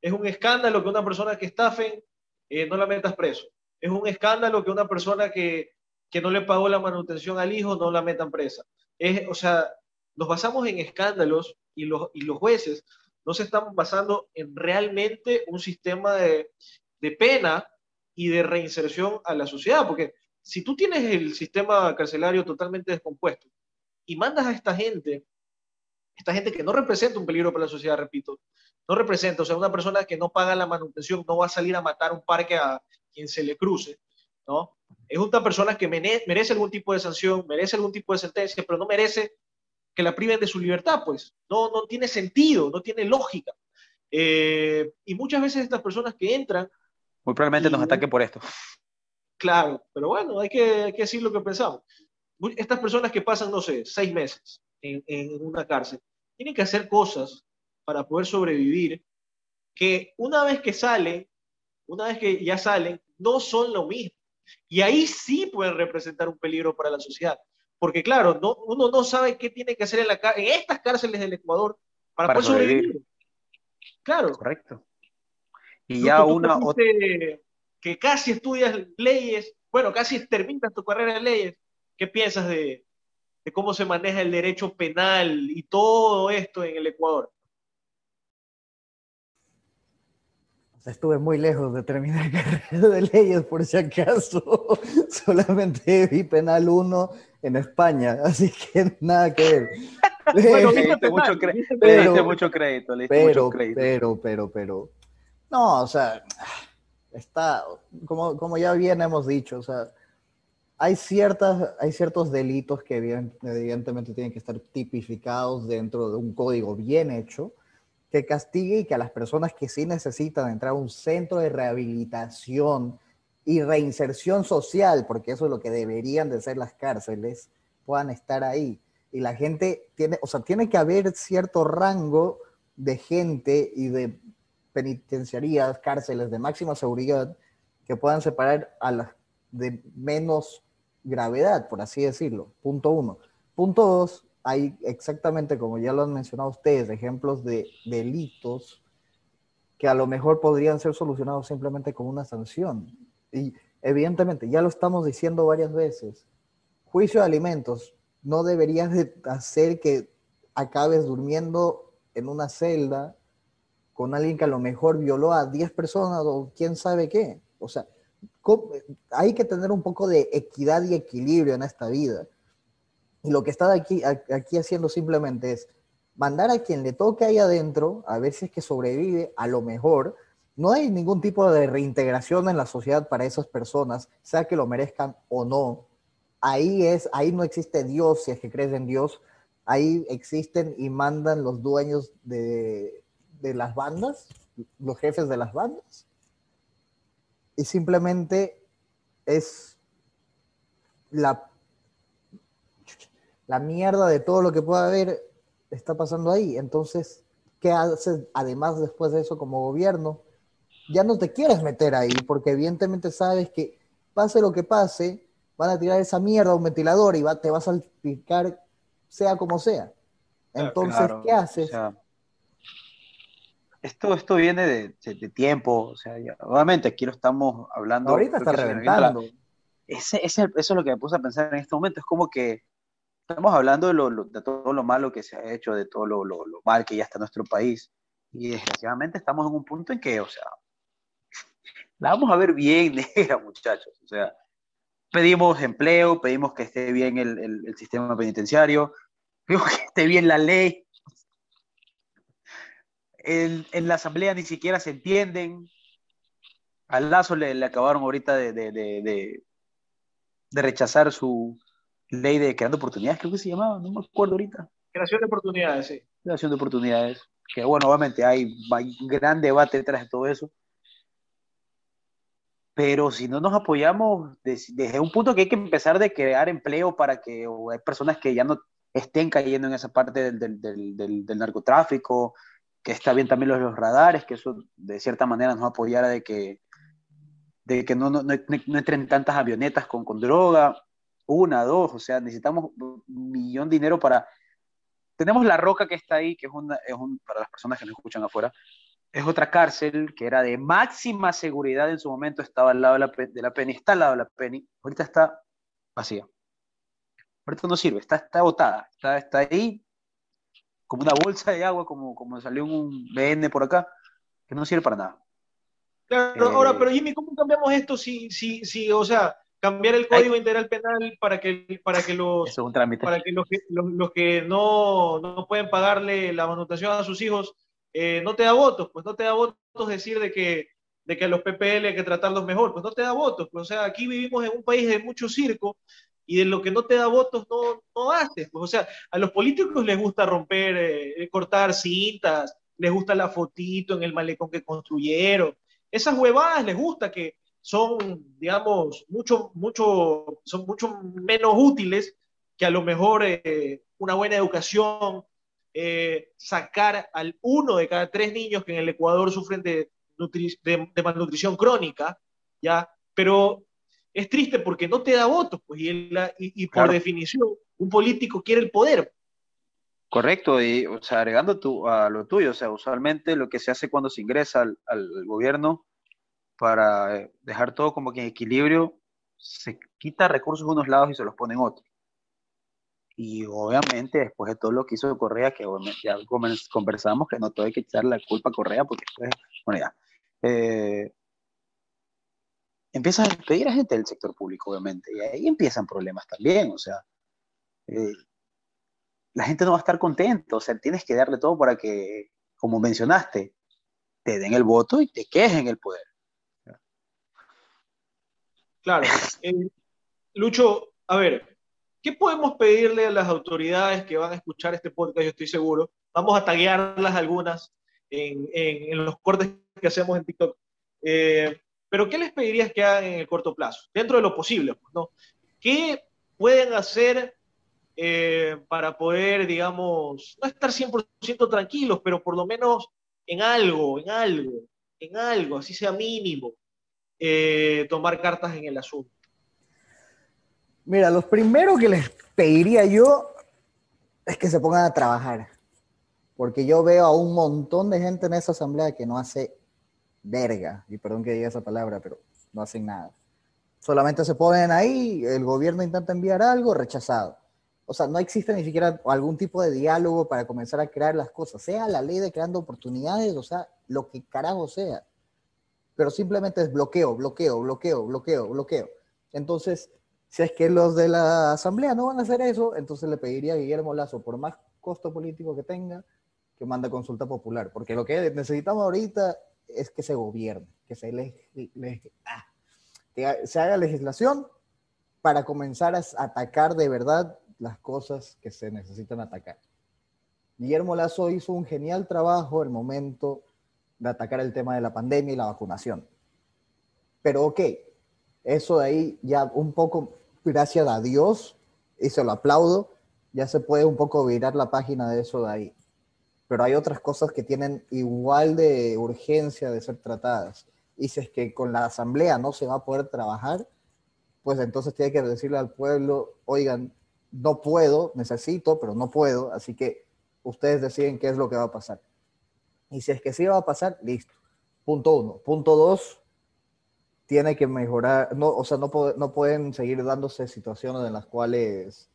S1: es un escándalo que una persona que estafen eh, no la metas preso. Es un escándalo que una persona que, no le pagó la manutención al hijo no la metan presa. Es, o sea, nos basamos en escándalos y los, y los jueces no se están basando en realmente un sistema de, de pena y de reinserción a la sociedad, porque si tú tienes el sistema carcelario totalmente descompuesto y mandas a esta gente, esta gente que no representa un peligro para la sociedad, repito, no representa, o sea, una persona que no paga la manutención no va a salir a matar un parque a quien se le cruce, ¿no? Es una persona que merece algún tipo de sanción, merece algún tipo de sentencia, pero no merece que la priven de su libertad, pues. No, no tiene sentido, no tiene lógica. Eh, y muchas veces estas personas que entran...
S3: Muy probablemente nos ataquen por esto.
S1: Claro, pero bueno, hay que, hay que decir lo que pensamos. Estas personas que pasan, no sé, seis meses en, en una cárcel, tienen que hacer cosas para poder sobrevivir que una vez que salen, una vez que ya salen, no son lo mismo. Y ahí sí pueden representar un peligro para la sociedad. Porque claro, no, uno no sabe qué tiene que hacer en, la, en estas cárceles del Ecuador para, poder sobrevivir. Claro.
S3: Correcto. Y ya una...
S1: Que casi estudias leyes, bueno, casi terminas tu carrera de leyes. ¿Qué piensas de, de cómo se maneja el derecho penal y todo esto en el Ecuador?
S2: estuve muy lejos de terminar [LAUGHS] carrera de leyes, por si acaso. [LAUGHS] Solamente vi penal 1 en España, así que [LAUGHS] nada que ver.
S3: bueno, le diste mucho, pero, mucho crédito, le
S2: pero, mucho crédito. Pero, pero, pero, no, o sea, está, como, como ya bien hemos dicho, o sea, hay, ciertas, hay ciertos delitos que evidentemente tienen que estar tipificados dentro de un código bien hecho, que castigue y que a las personas que sí necesitan entrar a un centro de rehabilitación y reinserción social, porque eso es lo que deberían de ser las cárceles, puedan estar ahí. Y la gente tiene, o sea, tiene que haber cierto rango de gente y de penitenciarías, cárceles de máxima seguridad que puedan separar a las de menos gravedad, por así decirlo. Punto uno. Punto dos, hay exactamente como ya lo han mencionado ustedes, ejemplos de delitos que a lo mejor podrían ser solucionados simplemente con una sanción. Y evidentemente, ya lo estamos diciendo varias veces, juicio de alimentos no debería hacer que acabes durmiendo en una celda con alguien que a lo mejor violó a 10 personas o quién sabe qué. O sea, hay que tener un poco de equidad y equilibrio en esta vida. Y lo que está aquí, haciendo simplemente es mandar a quien le toque ahí adentro, a ver si es que sobrevive, a lo mejor. No hay ningún tipo de reintegración en la sociedad para esas personas, sea que lo merezcan o no. Ahí es, ahí no existe Dios, si es que crees en Dios. Ahí existen y mandan los dueños de, de las bandas, los jefes de las bandas. Y simplemente es la la mierda de todo lo que pueda haber está pasando ahí. Entonces, ¿qué haces además después de eso como gobierno? Ya no te quieres meter ahí porque evidentemente sabes que pase lo que pase, van a tirar esa mierda a un ventilador y va, te vas a salpicar sea como sea. Entonces, ¿qué haces?
S3: Esto, esto viene de, tiempo, o sea, obviamente aquí lo estamos hablando.
S2: Ahorita está reventando.
S3: Ese, eso es lo que me puse a pensar en este momento, es como que estamos hablando de, todo lo malo que se ha hecho, de todo lo, mal que ya está en nuestro país. Y desgraciadamente estamos en un punto en que, o sea, la vamos a ver bien [LAUGHS] negra, muchachos. O sea, pedimos empleo, pedimos que esté bien el, sistema penitenciario, pedimos que esté bien la ley. En, la asamblea ni siquiera se entienden. Al Lazo le, acabaron ahorita de, de rechazar su, ley de creando oportunidades, creo que se llamaba, no me acuerdo ahorita.
S1: Creación de oportunidades, sí.
S3: Creación de oportunidades, que bueno, obviamente hay, un gran debate detrás de todo eso. Pero si no nos apoyamos desde, un punto que hay que empezar de crear empleo para que hay personas que ya no estén cayendo en esa parte del, del, del, narcotráfico, que está bien también los, los, radares, que eso de cierta manera nos apoyara de que, de que no, no, no, no entren tantas avionetas con, con droga una, dos, o sea, necesitamos un millón de dinero para... Tenemos La Roca que está ahí, que es, una, es un, para las personas que nos escuchan afuera, es otra cárcel que era de máxima seguridad en su momento, estaba al lado de la, de la Penny, está al lado de la Penny, ahorita está vacía. Ahorita no sirve, está, está botada, está, está ahí como una bolsa de agua, como, como salió un BN por acá, que no sirve para nada.
S1: Claro, ahora, eh, pero Jimmy, ¿cómo cambiamos esto si, si, si o sea, cambiar el Código Integral Penal para que, para que los, Para que los, los, que no, no, pueden pagarle la manutención a sus hijos eh, no te da votos, pues no te da votos decir de que, de que a los PPL hay que tratarlos mejor, pues no te da votos. Pues, o sea, aquí vivimos en un país de mucho circo y de lo que no te da votos no, no haces. Pues, o sea, a los políticos les gusta romper, eh, cortar cintas, les gusta la fotito en el malecón que construyeron. Esas huevadas les gusta que son, digamos, mucho, mucho, son mucho menos útiles que a lo mejor eh, una buena educación, eh, sacar al uno de cada tres niños que en el Ecuador sufren de, de, malnutrición crónica, ¿ya? Pero es triste porque no te da votos, pues, y, por definición, un político quiere el poder.
S3: Correcto, y o sea, agregando tu, a lo tuyo, o sea, usualmente lo que se hace cuando se ingresa al, al gobierno para eh, dejar todo como que en equilibrio, se quita recursos de unos lados y se los pone en otros. Y obviamente, después de todo lo que hizo Correa, que ya conversamos que no todo hay que echarle la culpa a Correa, porque después, bueno, ya. Eh, empiezas a despedir a gente del sector público, obviamente, y ahí empiezan problemas también, o sea, eh, la gente no va a estar contenta, o sea, tienes que darle todo para que, como mencionaste, te den el voto y te quejen el poder.
S1: Claro. [LAUGHS] Eh, Lucho, a ver, ¿qué podemos pedirle a las autoridades que van a escuchar este podcast? Yo estoy seguro. Vamos a taguearlas algunas en, los cortes que hacemos en TikTok. Eh, pero ¿qué les pedirías que hagan en el corto plazo? Dentro de lo posible, pues, ¿no? ¿Qué pueden hacer eh, para poder, digamos, no estar 100% tranquilos, pero por lo menos en algo, en algo, en algo, así sea mínimo, eh, tomar cartas en el asunto?
S2: Mira, lo primero que les pediría yo es que se pongan a trabajar, porque yo veo a un montón de gente en esa asamblea que no hace verga, y perdón que diga esa palabra, pero no hacen nada. Solamente se ponen ahí, el gobierno intenta enviar algo, rechazado. O sea, no existe ni siquiera algún tipo de diálogo para comenzar a crear las cosas, sea la ley de creando oportunidades, o sea, lo que carajo sea pero simplemente es bloqueo, bloqueo, bloqueo, bloqueo, bloqueo. Entonces, si es que los de la Asamblea no van a hacer eso, entonces le pediría a Guillermo Lazo, por más costo político que tenga, que mande consulta popular, porque lo que necesitamos ahorita es que se gobierne, que se, ah, que se haga legislación para comenzar a atacar de verdad las cosas que se necesitan atacar. Guillermo Lazo hizo un genial trabajo el momento de atacar el tema de la pandemia y la vacunación. Pero ok, eso de ahí ya un poco, gracias a Dios, y se lo aplaudo, ya se puede un poco virar la página de eso de ahí. Pero hay otras cosas que tienen igual de urgencia de ser tratadas. Y si es que con la asamblea no se va a poder trabajar, pues entonces tiene que decirle al pueblo, oigan, no puedo, necesito, pero no puedo, así que ustedes deciden qué es lo que va a pasar. Y si es que sí va a pasar, listo. Punto uno. Punto dos, tiene que mejorar, no, o sea, no, no pueden seguir dándose situaciones en las cuales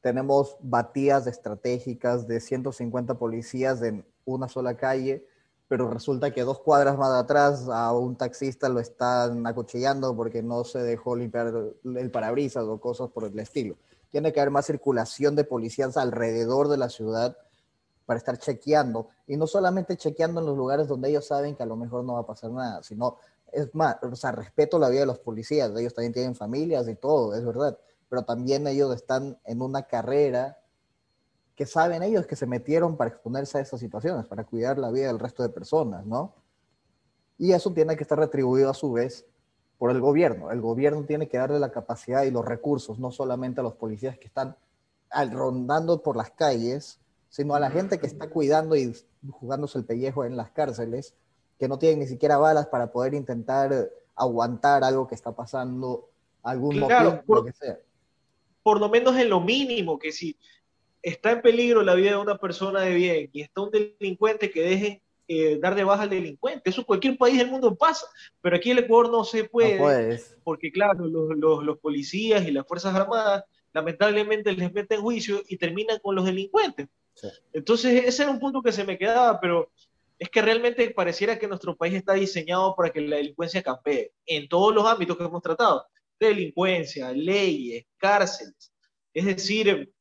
S2: tenemos batidas estratégicas de 150 policías en una sola calle, pero resulta que dos cuadras más atrás a un taxista lo están acuchillando porque no se dejó limpiar el parabrisas o cosas por el estilo. Tiene que haber más circulación de policías alrededor de la ciudad para estar chequeando y no solamente chequeando en los lugares donde ellos saben que a lo mejor no va a pasar nada, sino es más, o sea, respeto la vida de los policías, ellos también tienen familias y todo, es verdad, pero también ellos están en una carrera que saben ellos que se metieron para exponerse a esas situaciones, para cuidar la vida del resto de personas, ¿no? Y eso tiene que estar retribuido a su vez por el gobierno. El gobierno tiene que darle la capacidad y los recursos, no solamente a los policías que están rondando por las calles, sino a la gente que está cuidando y jugándose el pellejo en las cárceles, que no tienen ni siquiera balas para poder intentar aguantar algo que está pasando, algún motivo, por, lo que sea.
S1: Por lo menos en lo mínimo, que si está en peligro la vida de una persona de bien y está un delincuente que deje eh, dar de baja al delincuente. Eso en cualquier país del mundo pasa, pero aquí en el Ecuador no se puede, porque claro, los, los, los, policías y las Fuerzas Armadas lamentablemente les meten juicio y terminan con los delincuentes. Entonces, ese era un punto que se me quedaba, pero es que realmente pareciera que nuestro país está diseñado para que la delincuencia campee en todos los ámbitos que hemos tratado. Delincuencia, leyes, cárceles. Es decir,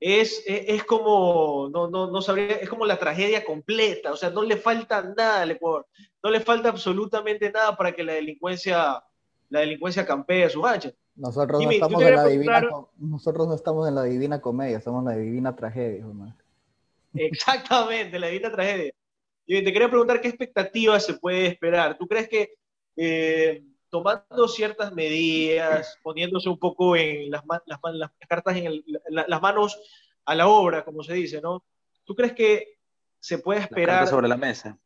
S1: es, es, como, no, no, no sabría, es como la tragedia completa, o sea, no le falta nada al Ecuador, no le falta absolutamente nada para que la delincuencia, la delincuencia campee a su anchas.
S2: Nosotros no, estamos en la divina, nosotros no estamos en la divina comedia, estamos en la divina tragedia.
S1: Exactamente, la divina tragedia. Y te quería preguntar qué expectativas se puede esperar. ¿Tú crees que eh, tomando ciertas medidas, poniéndose un poco en las, las, las cartas en las manos a la obra, como se dice, ¿no? ¿Tú crees que se puede esperar...
S3: sobre la mesa.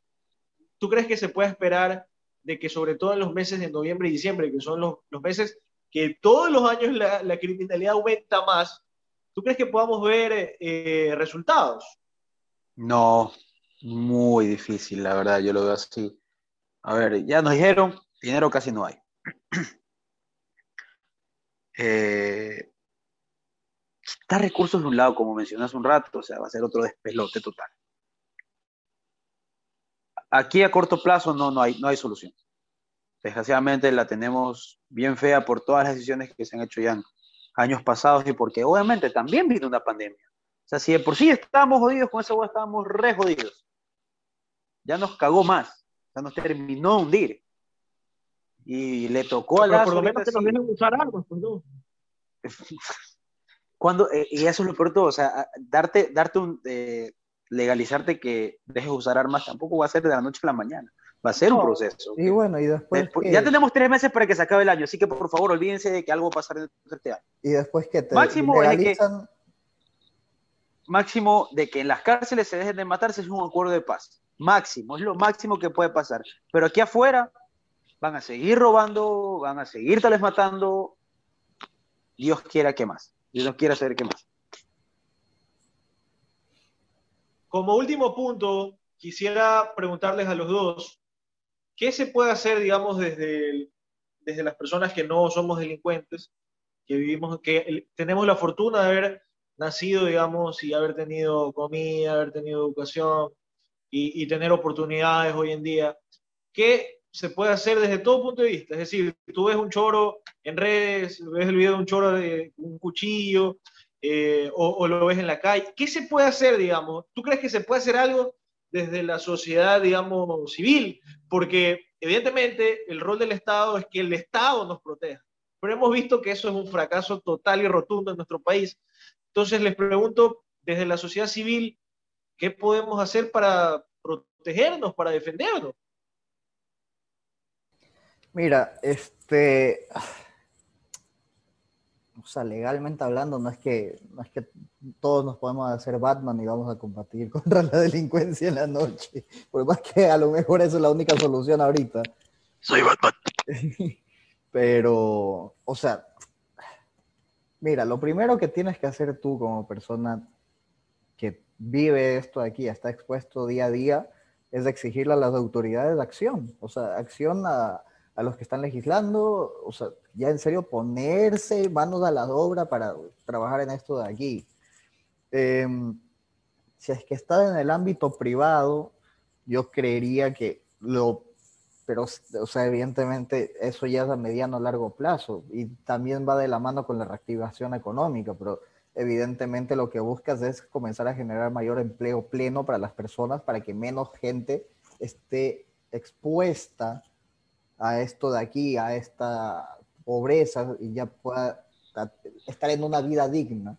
S1: ¿Tú crees que se puede esperar de que sobre todo en los meses de noviembre y diciembre, que son los, los meses que todos los años la, la, criminalidad aumenta más, ¿tú crees que podamos ver eh, resultados?
S3: No, muy difícil, la verdad, yo lo veo así. A ver, ya nos dijeron, dinero casi no hay. [CLEARS THROAT] eh, recursos de un lado, como mencionas un rato, o sea, va a ser otro despelote total. Aquí a corto plazo no, no, hay, no hay solución. Desgraciadamente la tenemos bien fea por todas las decisiones que se han hecho ya en años pasados y porque obviamente también vino una pandemia. O sea, si de por sí estábamos jodidos con esa agua, estábamos re jodidos ya nos cagó más, ya nos terminó de hundir. Y le tocó a la.
S1: Por lo menos que nos usar algo, pues no. [LAUGHS]
S3: Cuando, eh, y eso es lo peor todo, o sea, darte, darte un, eh, legalizarte que dejes de usar armas tampoco va a ser de la noche a la mañana, va a ser un proceso.
S2: Y bueno, y después...
S3: Ya tenemos tres meses para que se acabe el año, así que por favor olvídense de que algo va a pasar en este año.
S2: Y después que te
S3: Máximo legalizan... máximo de que en las cárceles se dejen de matarse es un acuerdo de paz máximo, es lo máximo que puede pasar. Pero aquí afuera van a seguir robando, van a seguir tal vez matando. Dios quiera que más. Dios quiera saber qué más.
S1: Como último punto, quisiera preguntarles a los dos, ¿qué se puede hacer, digamos, desde, desde las personas que no somos delincuentes, que vivimos, que tenemos la fortuna de haber nacido, digamos, y haber tenido comida, haber tenido educación, y, tener oportunidades hoy en día, ¿qué se puede hacer desde todo punto de vista? Es decir, tú ves un choro en redes, ves el video de un choro de un cuchillo, eh, o, lo ves en la calle. ¿Qué se puede hacer, digamos? ¿Tú crees que se puede hacer algo desde la sociedad, digamos, civil? Porque evidentemente el rol del Estado es que el Estado nos proteja, pero hemos visto que eso es un fracaso total y rotundo en nuestro país. Entonces les pregunto, desde la sociedad civil, ¿Qué podemos hacer para protegernos, para defendernos?
S2: Mira, este, [SIGHS] o sea, legalmente hablando, no es que, no es que todos nos podemos hacer Batman y vamos a combatir [LAUGHS] contra la delincuencia en la noche. Por más que a lo mejor esa es la única solución ahorita.
S3: Soy Batman. [LAUGHS]
S2: Pero, o sea, mira, lo primero que tienes que hacer tú como persona que vive esto aquí, está expuesto día a día, es exigirle a las autoridades acción, o sea, acción a, a, los que están legislando, o sea, ya en serio ponerse manos a la obra para trabajar en esto de aquí. Em, si es que está en el ámbito privado, yo creería que lo, pero, o sea, evidentemente eso ya es a mediano o largo plazo y también va de la mano con la reactivación económica, pero evidentemente lo que buscas es comenzar a generar mayor empleo pleno para las personas, para que menos gente esté expuesta a esto de aquí, a esta pobreza y ya pueda estar en una vida digna.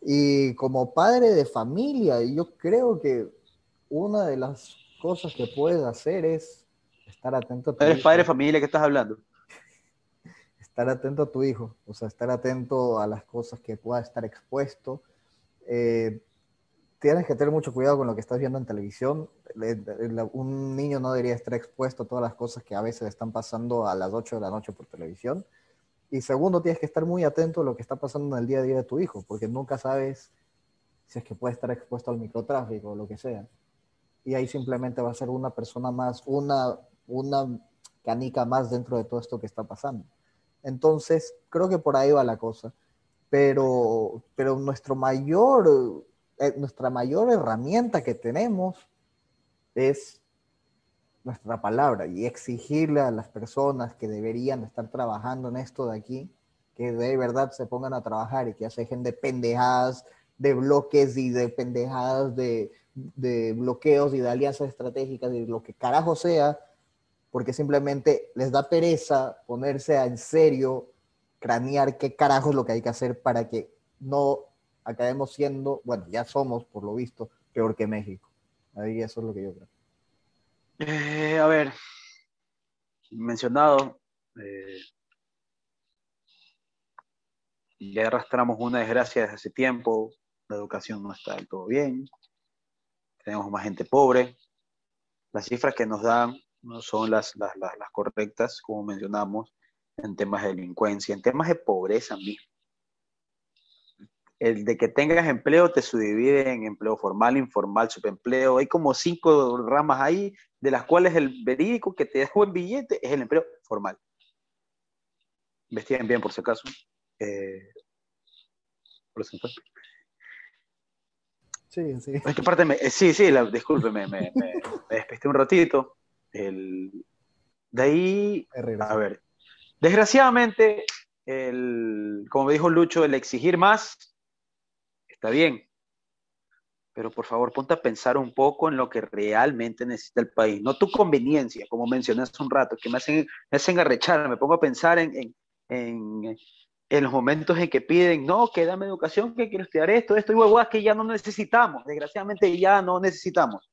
S2: Y como padre de familia, yo creo que una de las cosas que puedes hacer es estar atento
S3: a ¿Eres padre de familia que estás hablando? [LAUGHS]
S2: estar atento a tu hijo, o sea, estar atento a las cosas que pueda estar expuesto. Eh, tienes que tener mucho cuidado con lo que estás viendo en televisión. Un niño no debería estar expuesto a todas las cosas que a veces están pasando a las 8 de la noche por televisión. Y segundo, tienes que estar muy atento a lo que está pasando en el día a día de tu hijo, porque nunca sabes si es que puede estar expuesto al microtráfico o lo que sea. Y ahí simplemente va a ser una persona más, una, una canica más dentro de todo esto que está pasando. Entonces, creo que por ahí va la cosa. Pero, pero nuestro mayor, eh, nuestra mayor herramienta que tenemos es nuestra palabra y exigirle a las personas que deberían estar trabajando en esto de aquí, que de verdad se pongan a trabajar y que se dejen de pendejadas de bloques y de pendejadas de, de bloqueos y de alianzas estratégicas y lo que carajo sea, porque simplemente les da pereza ponerse a en serio cranear qué carajo es lo que hay que hacer para que no acabemos siendo, bueno, ya somos por lo visto peor que México. Ahí eso es lo que yo creo.
S3: Eh, a ver, mencionado, eh, ya arrastramos una desgracia desde hace tiempo, la educación no está del todo bien, tenemos más gente pobre, las cifras que nos dan no son las, las, correctas, como mencionamos, en temas de delincuencia, en temas de pobreza mismo. El de que tengas empleo te subdivide en empleo formal, informal, subempleo. Hay como cinco ramas ahí, de las cuales el verídico que te dejó en billete es el empleo formal. Investiguen bien por si acaso. Eh, por
S2: Sí, sí.
S3: parte eh, sí, sí, la, discúlpeme, me, me, despisté un ratito. El, de ahí, a ver, desgraciadamente, el, como me dijo Lucho, el exigir más está bien, pero por favor ponte a pensar un poco en lo que realmente necesita el país, no tu conveniencia, como mencioné hace un rato, que me hacen, me hacen arrechar, me pongo a pensar en, en, en, los momentos en que piden, no, que dame educación, que quiero estudiar esto, esto y huevadas que ya no necesitamos, desgraciadamente ya no necesitamos.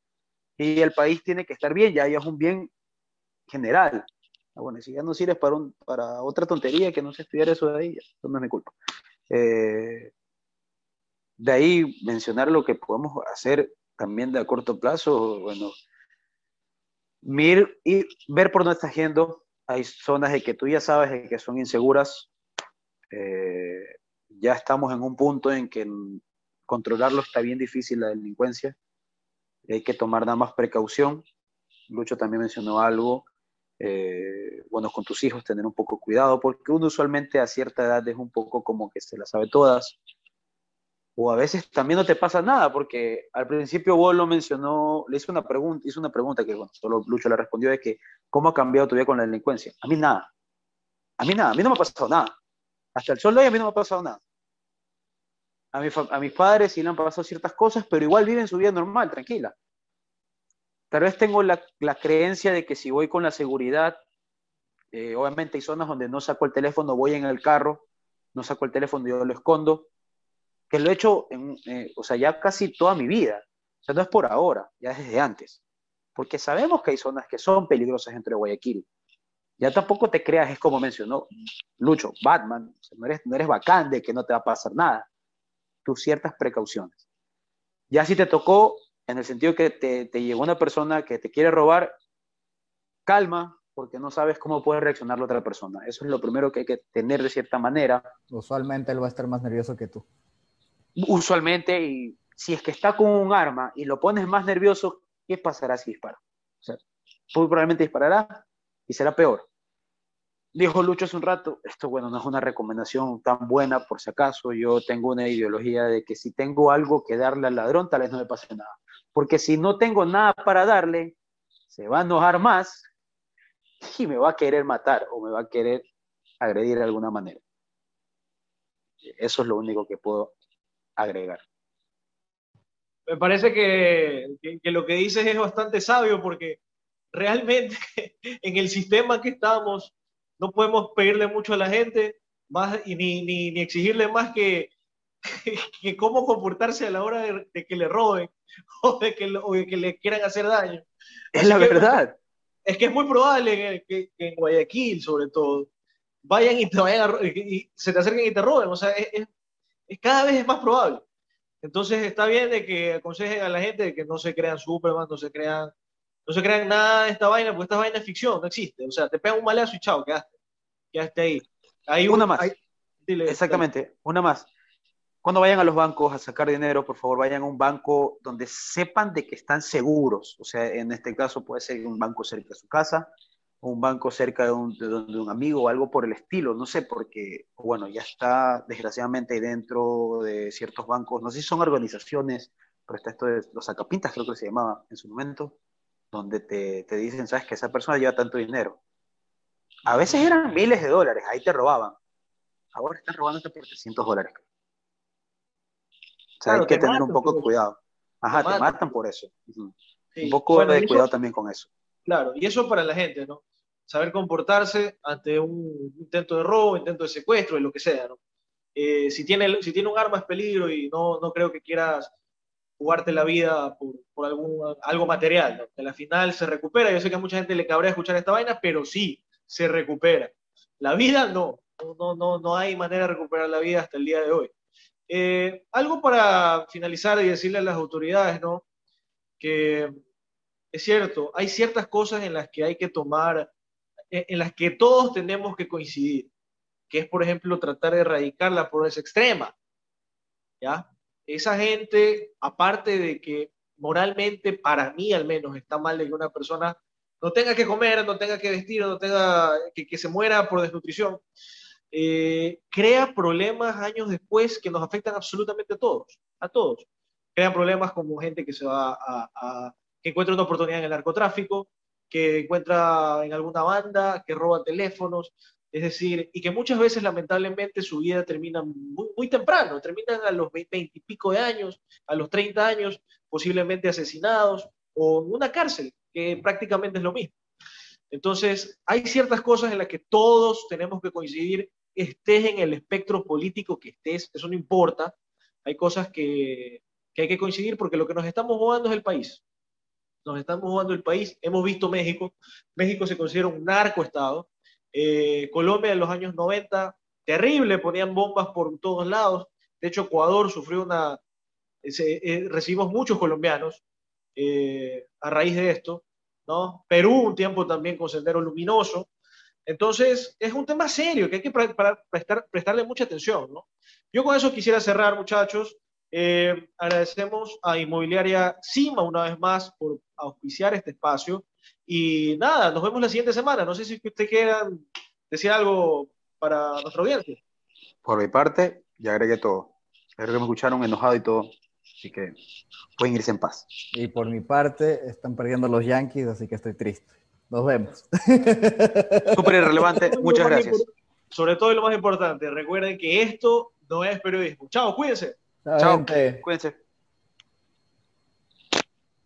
S3: Y el país tiene que estar bien, ya, es un bien general. Ah, bueno, si ya no sirve para, un, para otra tontería que no sé estudiar eso de ahí, no es mi culpa. Eh, de ahí mencionar lo que podemos hacer también de a corto plazo, bueno, mir, y ver por dónde está yendo. Hay zonas de que tú ya sabes que son inseguras. Eh, ya estamos en un punto en que controlarlo está bien difícil la delincuencia. Hay que tomar nada más precaución. Lucho también mencionó algo. Eh, bueno, con tus hijos tener un poco cuidado, porque uno usualmente a cierta edad es un poco como que se las sabe todas o a veces también no te pasa nada, porque al principio vos lo mencionó, le hizo una pregunta, hizo una pregunta que bueno, solo Lucho le respondió de que ¿cómo ha cambiado tu vida con la delincuencia? A mí nada. A mí nada, a mí no me ha pasado nada. Hasta el sol de hoy a mí no me ha pasado nada. A, a mis padres sí le han pasado ciertas cosas, pero igual viven su vida normal, tranquila. Tal vez tengo la, la creencia de que si voy con la seguridad, eh, obviamente hay zonas donde no saco el teléfono, voy en el carro, no saco el teléfono, yo lo escondo, que lo he hecho, en, eh, o sea, ya casi toda mi vida. O sea, no es por ahora, ya desde antes. Porque sabemos que hay zonas que son peligrosas dentro de Guayaquil. Ya tampoco te creas, es como mencionó Lucho, Batman, no, eres, no eres bacán de que no te va a pasar nada. Tus ciertas precauciones. Ya si te tocó, en el sentido que te, te llegó una persona que te quiere robar, calma, porque no sabes cómo puede reaccionar la otra persona. Eso es lo primero que hay que tener de cierta manera.
S2: Usualmente él va a estar más nervioso que tú
S3: usualmente, y si es que está con un arma y lo pones más nervioso, ¿qué pasará si dispara? O sea, muy probablemente disparará y será peor. Dijo Lucho hace un rato, esto bueno, no es una recomendación tan buena por si acaso, yo tengo una ideología de que si tengo algo que darle al ladrón, tal vez no me pase nada. Porque si no tengo nada para darle, se va a enojar más y me va a querer matar o me va a querer agredir de alguna manera. Eso es lo único que puedo agregar.
S1: Me parece que, lo que dices es bastante sabio porque realmente [LAUGHS] en el sistema que estamos no podemos pedirle mucho a la gente más, y ni, ni, exigirle más que, [LAUGHS] que, cómo comportarse a la hora de, que le roben [LAUGHS] o de que, que le quieran hacer daño.
S3: Es la verdad.
S1: Es que es muy probable que, en Guayaquil, sobre todo, vayan y te vayan y se te acerquen y te roben. O sea, es, cada vez es más probable. Entonces está bien de que aconsejen a la gente de que no se crean Superman, no se crean, no se crean nada de esta vaina, porque esta vaina es ficción, no existe. O sea, te pegan un maleazo y chao, quedaste, quedaste ahí.
S3: Hay una más. Exactamente, una más. Cuando vayan a los bancos a sacar dinero, por favor, vayan a un banco donde sepan de que están seguros. O sea, en este caso puede ser un banco cerca de su casa, un banco cerca de un, de, un, amigo o algo por el estilo, no sé, porque, bueno, ya está desgraciadamente dentro de ciertos bancos, no sé si son organizaciones, pero está esto de los acapintas, creo que se llamaba en su momento, donde te, te dicen, sabes que esa persona lleva tanto dinero. A veces eran miles de dólares, ahí te robaban. Ahora están robándote por 300 dólares. O sea, hay que tener un poco de cuidado. Ajá, te matan, por eso. Un poco de cuidado también con eso.
S1: Claro, y eso para la gente, ¿no? Saber comportarse ante un intento de robo, intento de secuestro, de lo que sea, ¿no? Eh, si, tiene, si tiene un arma es peligro y no, no creo que quieras jugarte la vida por, por algún, algo material, ¿no? Que al final se recupera. Yo sé que a mucha gente le cabrea escuchar esta vaina, pero sí, se recupera. La vida no, no, no, no hay manera de recuperar la vida hasta el día de hoy. Eh, algo para finalizar y decirle a las autoridades, ¿no? Que es cierto, hay ciertas cosas en las que hay que tomar, en las que todos tenemos que coincidir, que es, por ejemplo, tratar de erradicar la pobreza extrema. ¿Ya? Esa gente, aparte de que moralmente, para mí al menos, está mal de que una persona no tenga que comer, no tenga que vestir, no tenga que, que se muera por desnutrición, eh, crea problemas años después que nos afectan absolutamente a todos, a todos. Crean problemas como gente que se va a, que encuentra una oportunidad en el narcotráfico, que encuentra en alguna banda, que roba teléfonos, es decir, y que muchas veces lamentablemente su vida termina muy, temprano, terminan a los 20 y pico de años, a los 30 años, posiblemente asesinados o en una cárcel, que prácticamente es lo mismo. Entonces, hay ciertas cosas en las que todos tenemos que coincidir estés en el espectro político que estés, eso no importa. Hay cosas que, hay que coincidir porque lo que nos estamos jugando es el país. Nos estamos jugando el país. Hemos visto México. México se considera un narcoestado. Eh, Colombia en los años 90, terrible, ponían bombas por todos lados. De hecho, Ecuador sufrió una... Eh, recibimos muchos colombianos eh, a raíz de esto. ¿no? Perú un tiempo también con Sendero Luminoso. Entonces, es un tema serio que hay que prestar, prestarle mucha atención, ¿no? Yo con eso quisiera cerrar, muchachos. Eh, agradecemos a Inmobiliaria Cima una vez más por auspiciar este espacio. Y nada, nos vemos la siguiente semana. No sé si ustedes quieran decir algo para nuestra audiencia.
S3: Por mi parte, ya agregué todo. Espero que me escucharon enojado y todo. Así que pueden irse en paz.
S2: Y por mi parte, están perdiendo los Yankees, así que estoy triste. Nos vemos. [LAUGHS]
S3: Súper irrelevante. Muchas gracias.
S1: Sobre todo y lo más importante, recuerden que esto no es periodismo. Chao, cuídense.
S3: Chao, cuídense.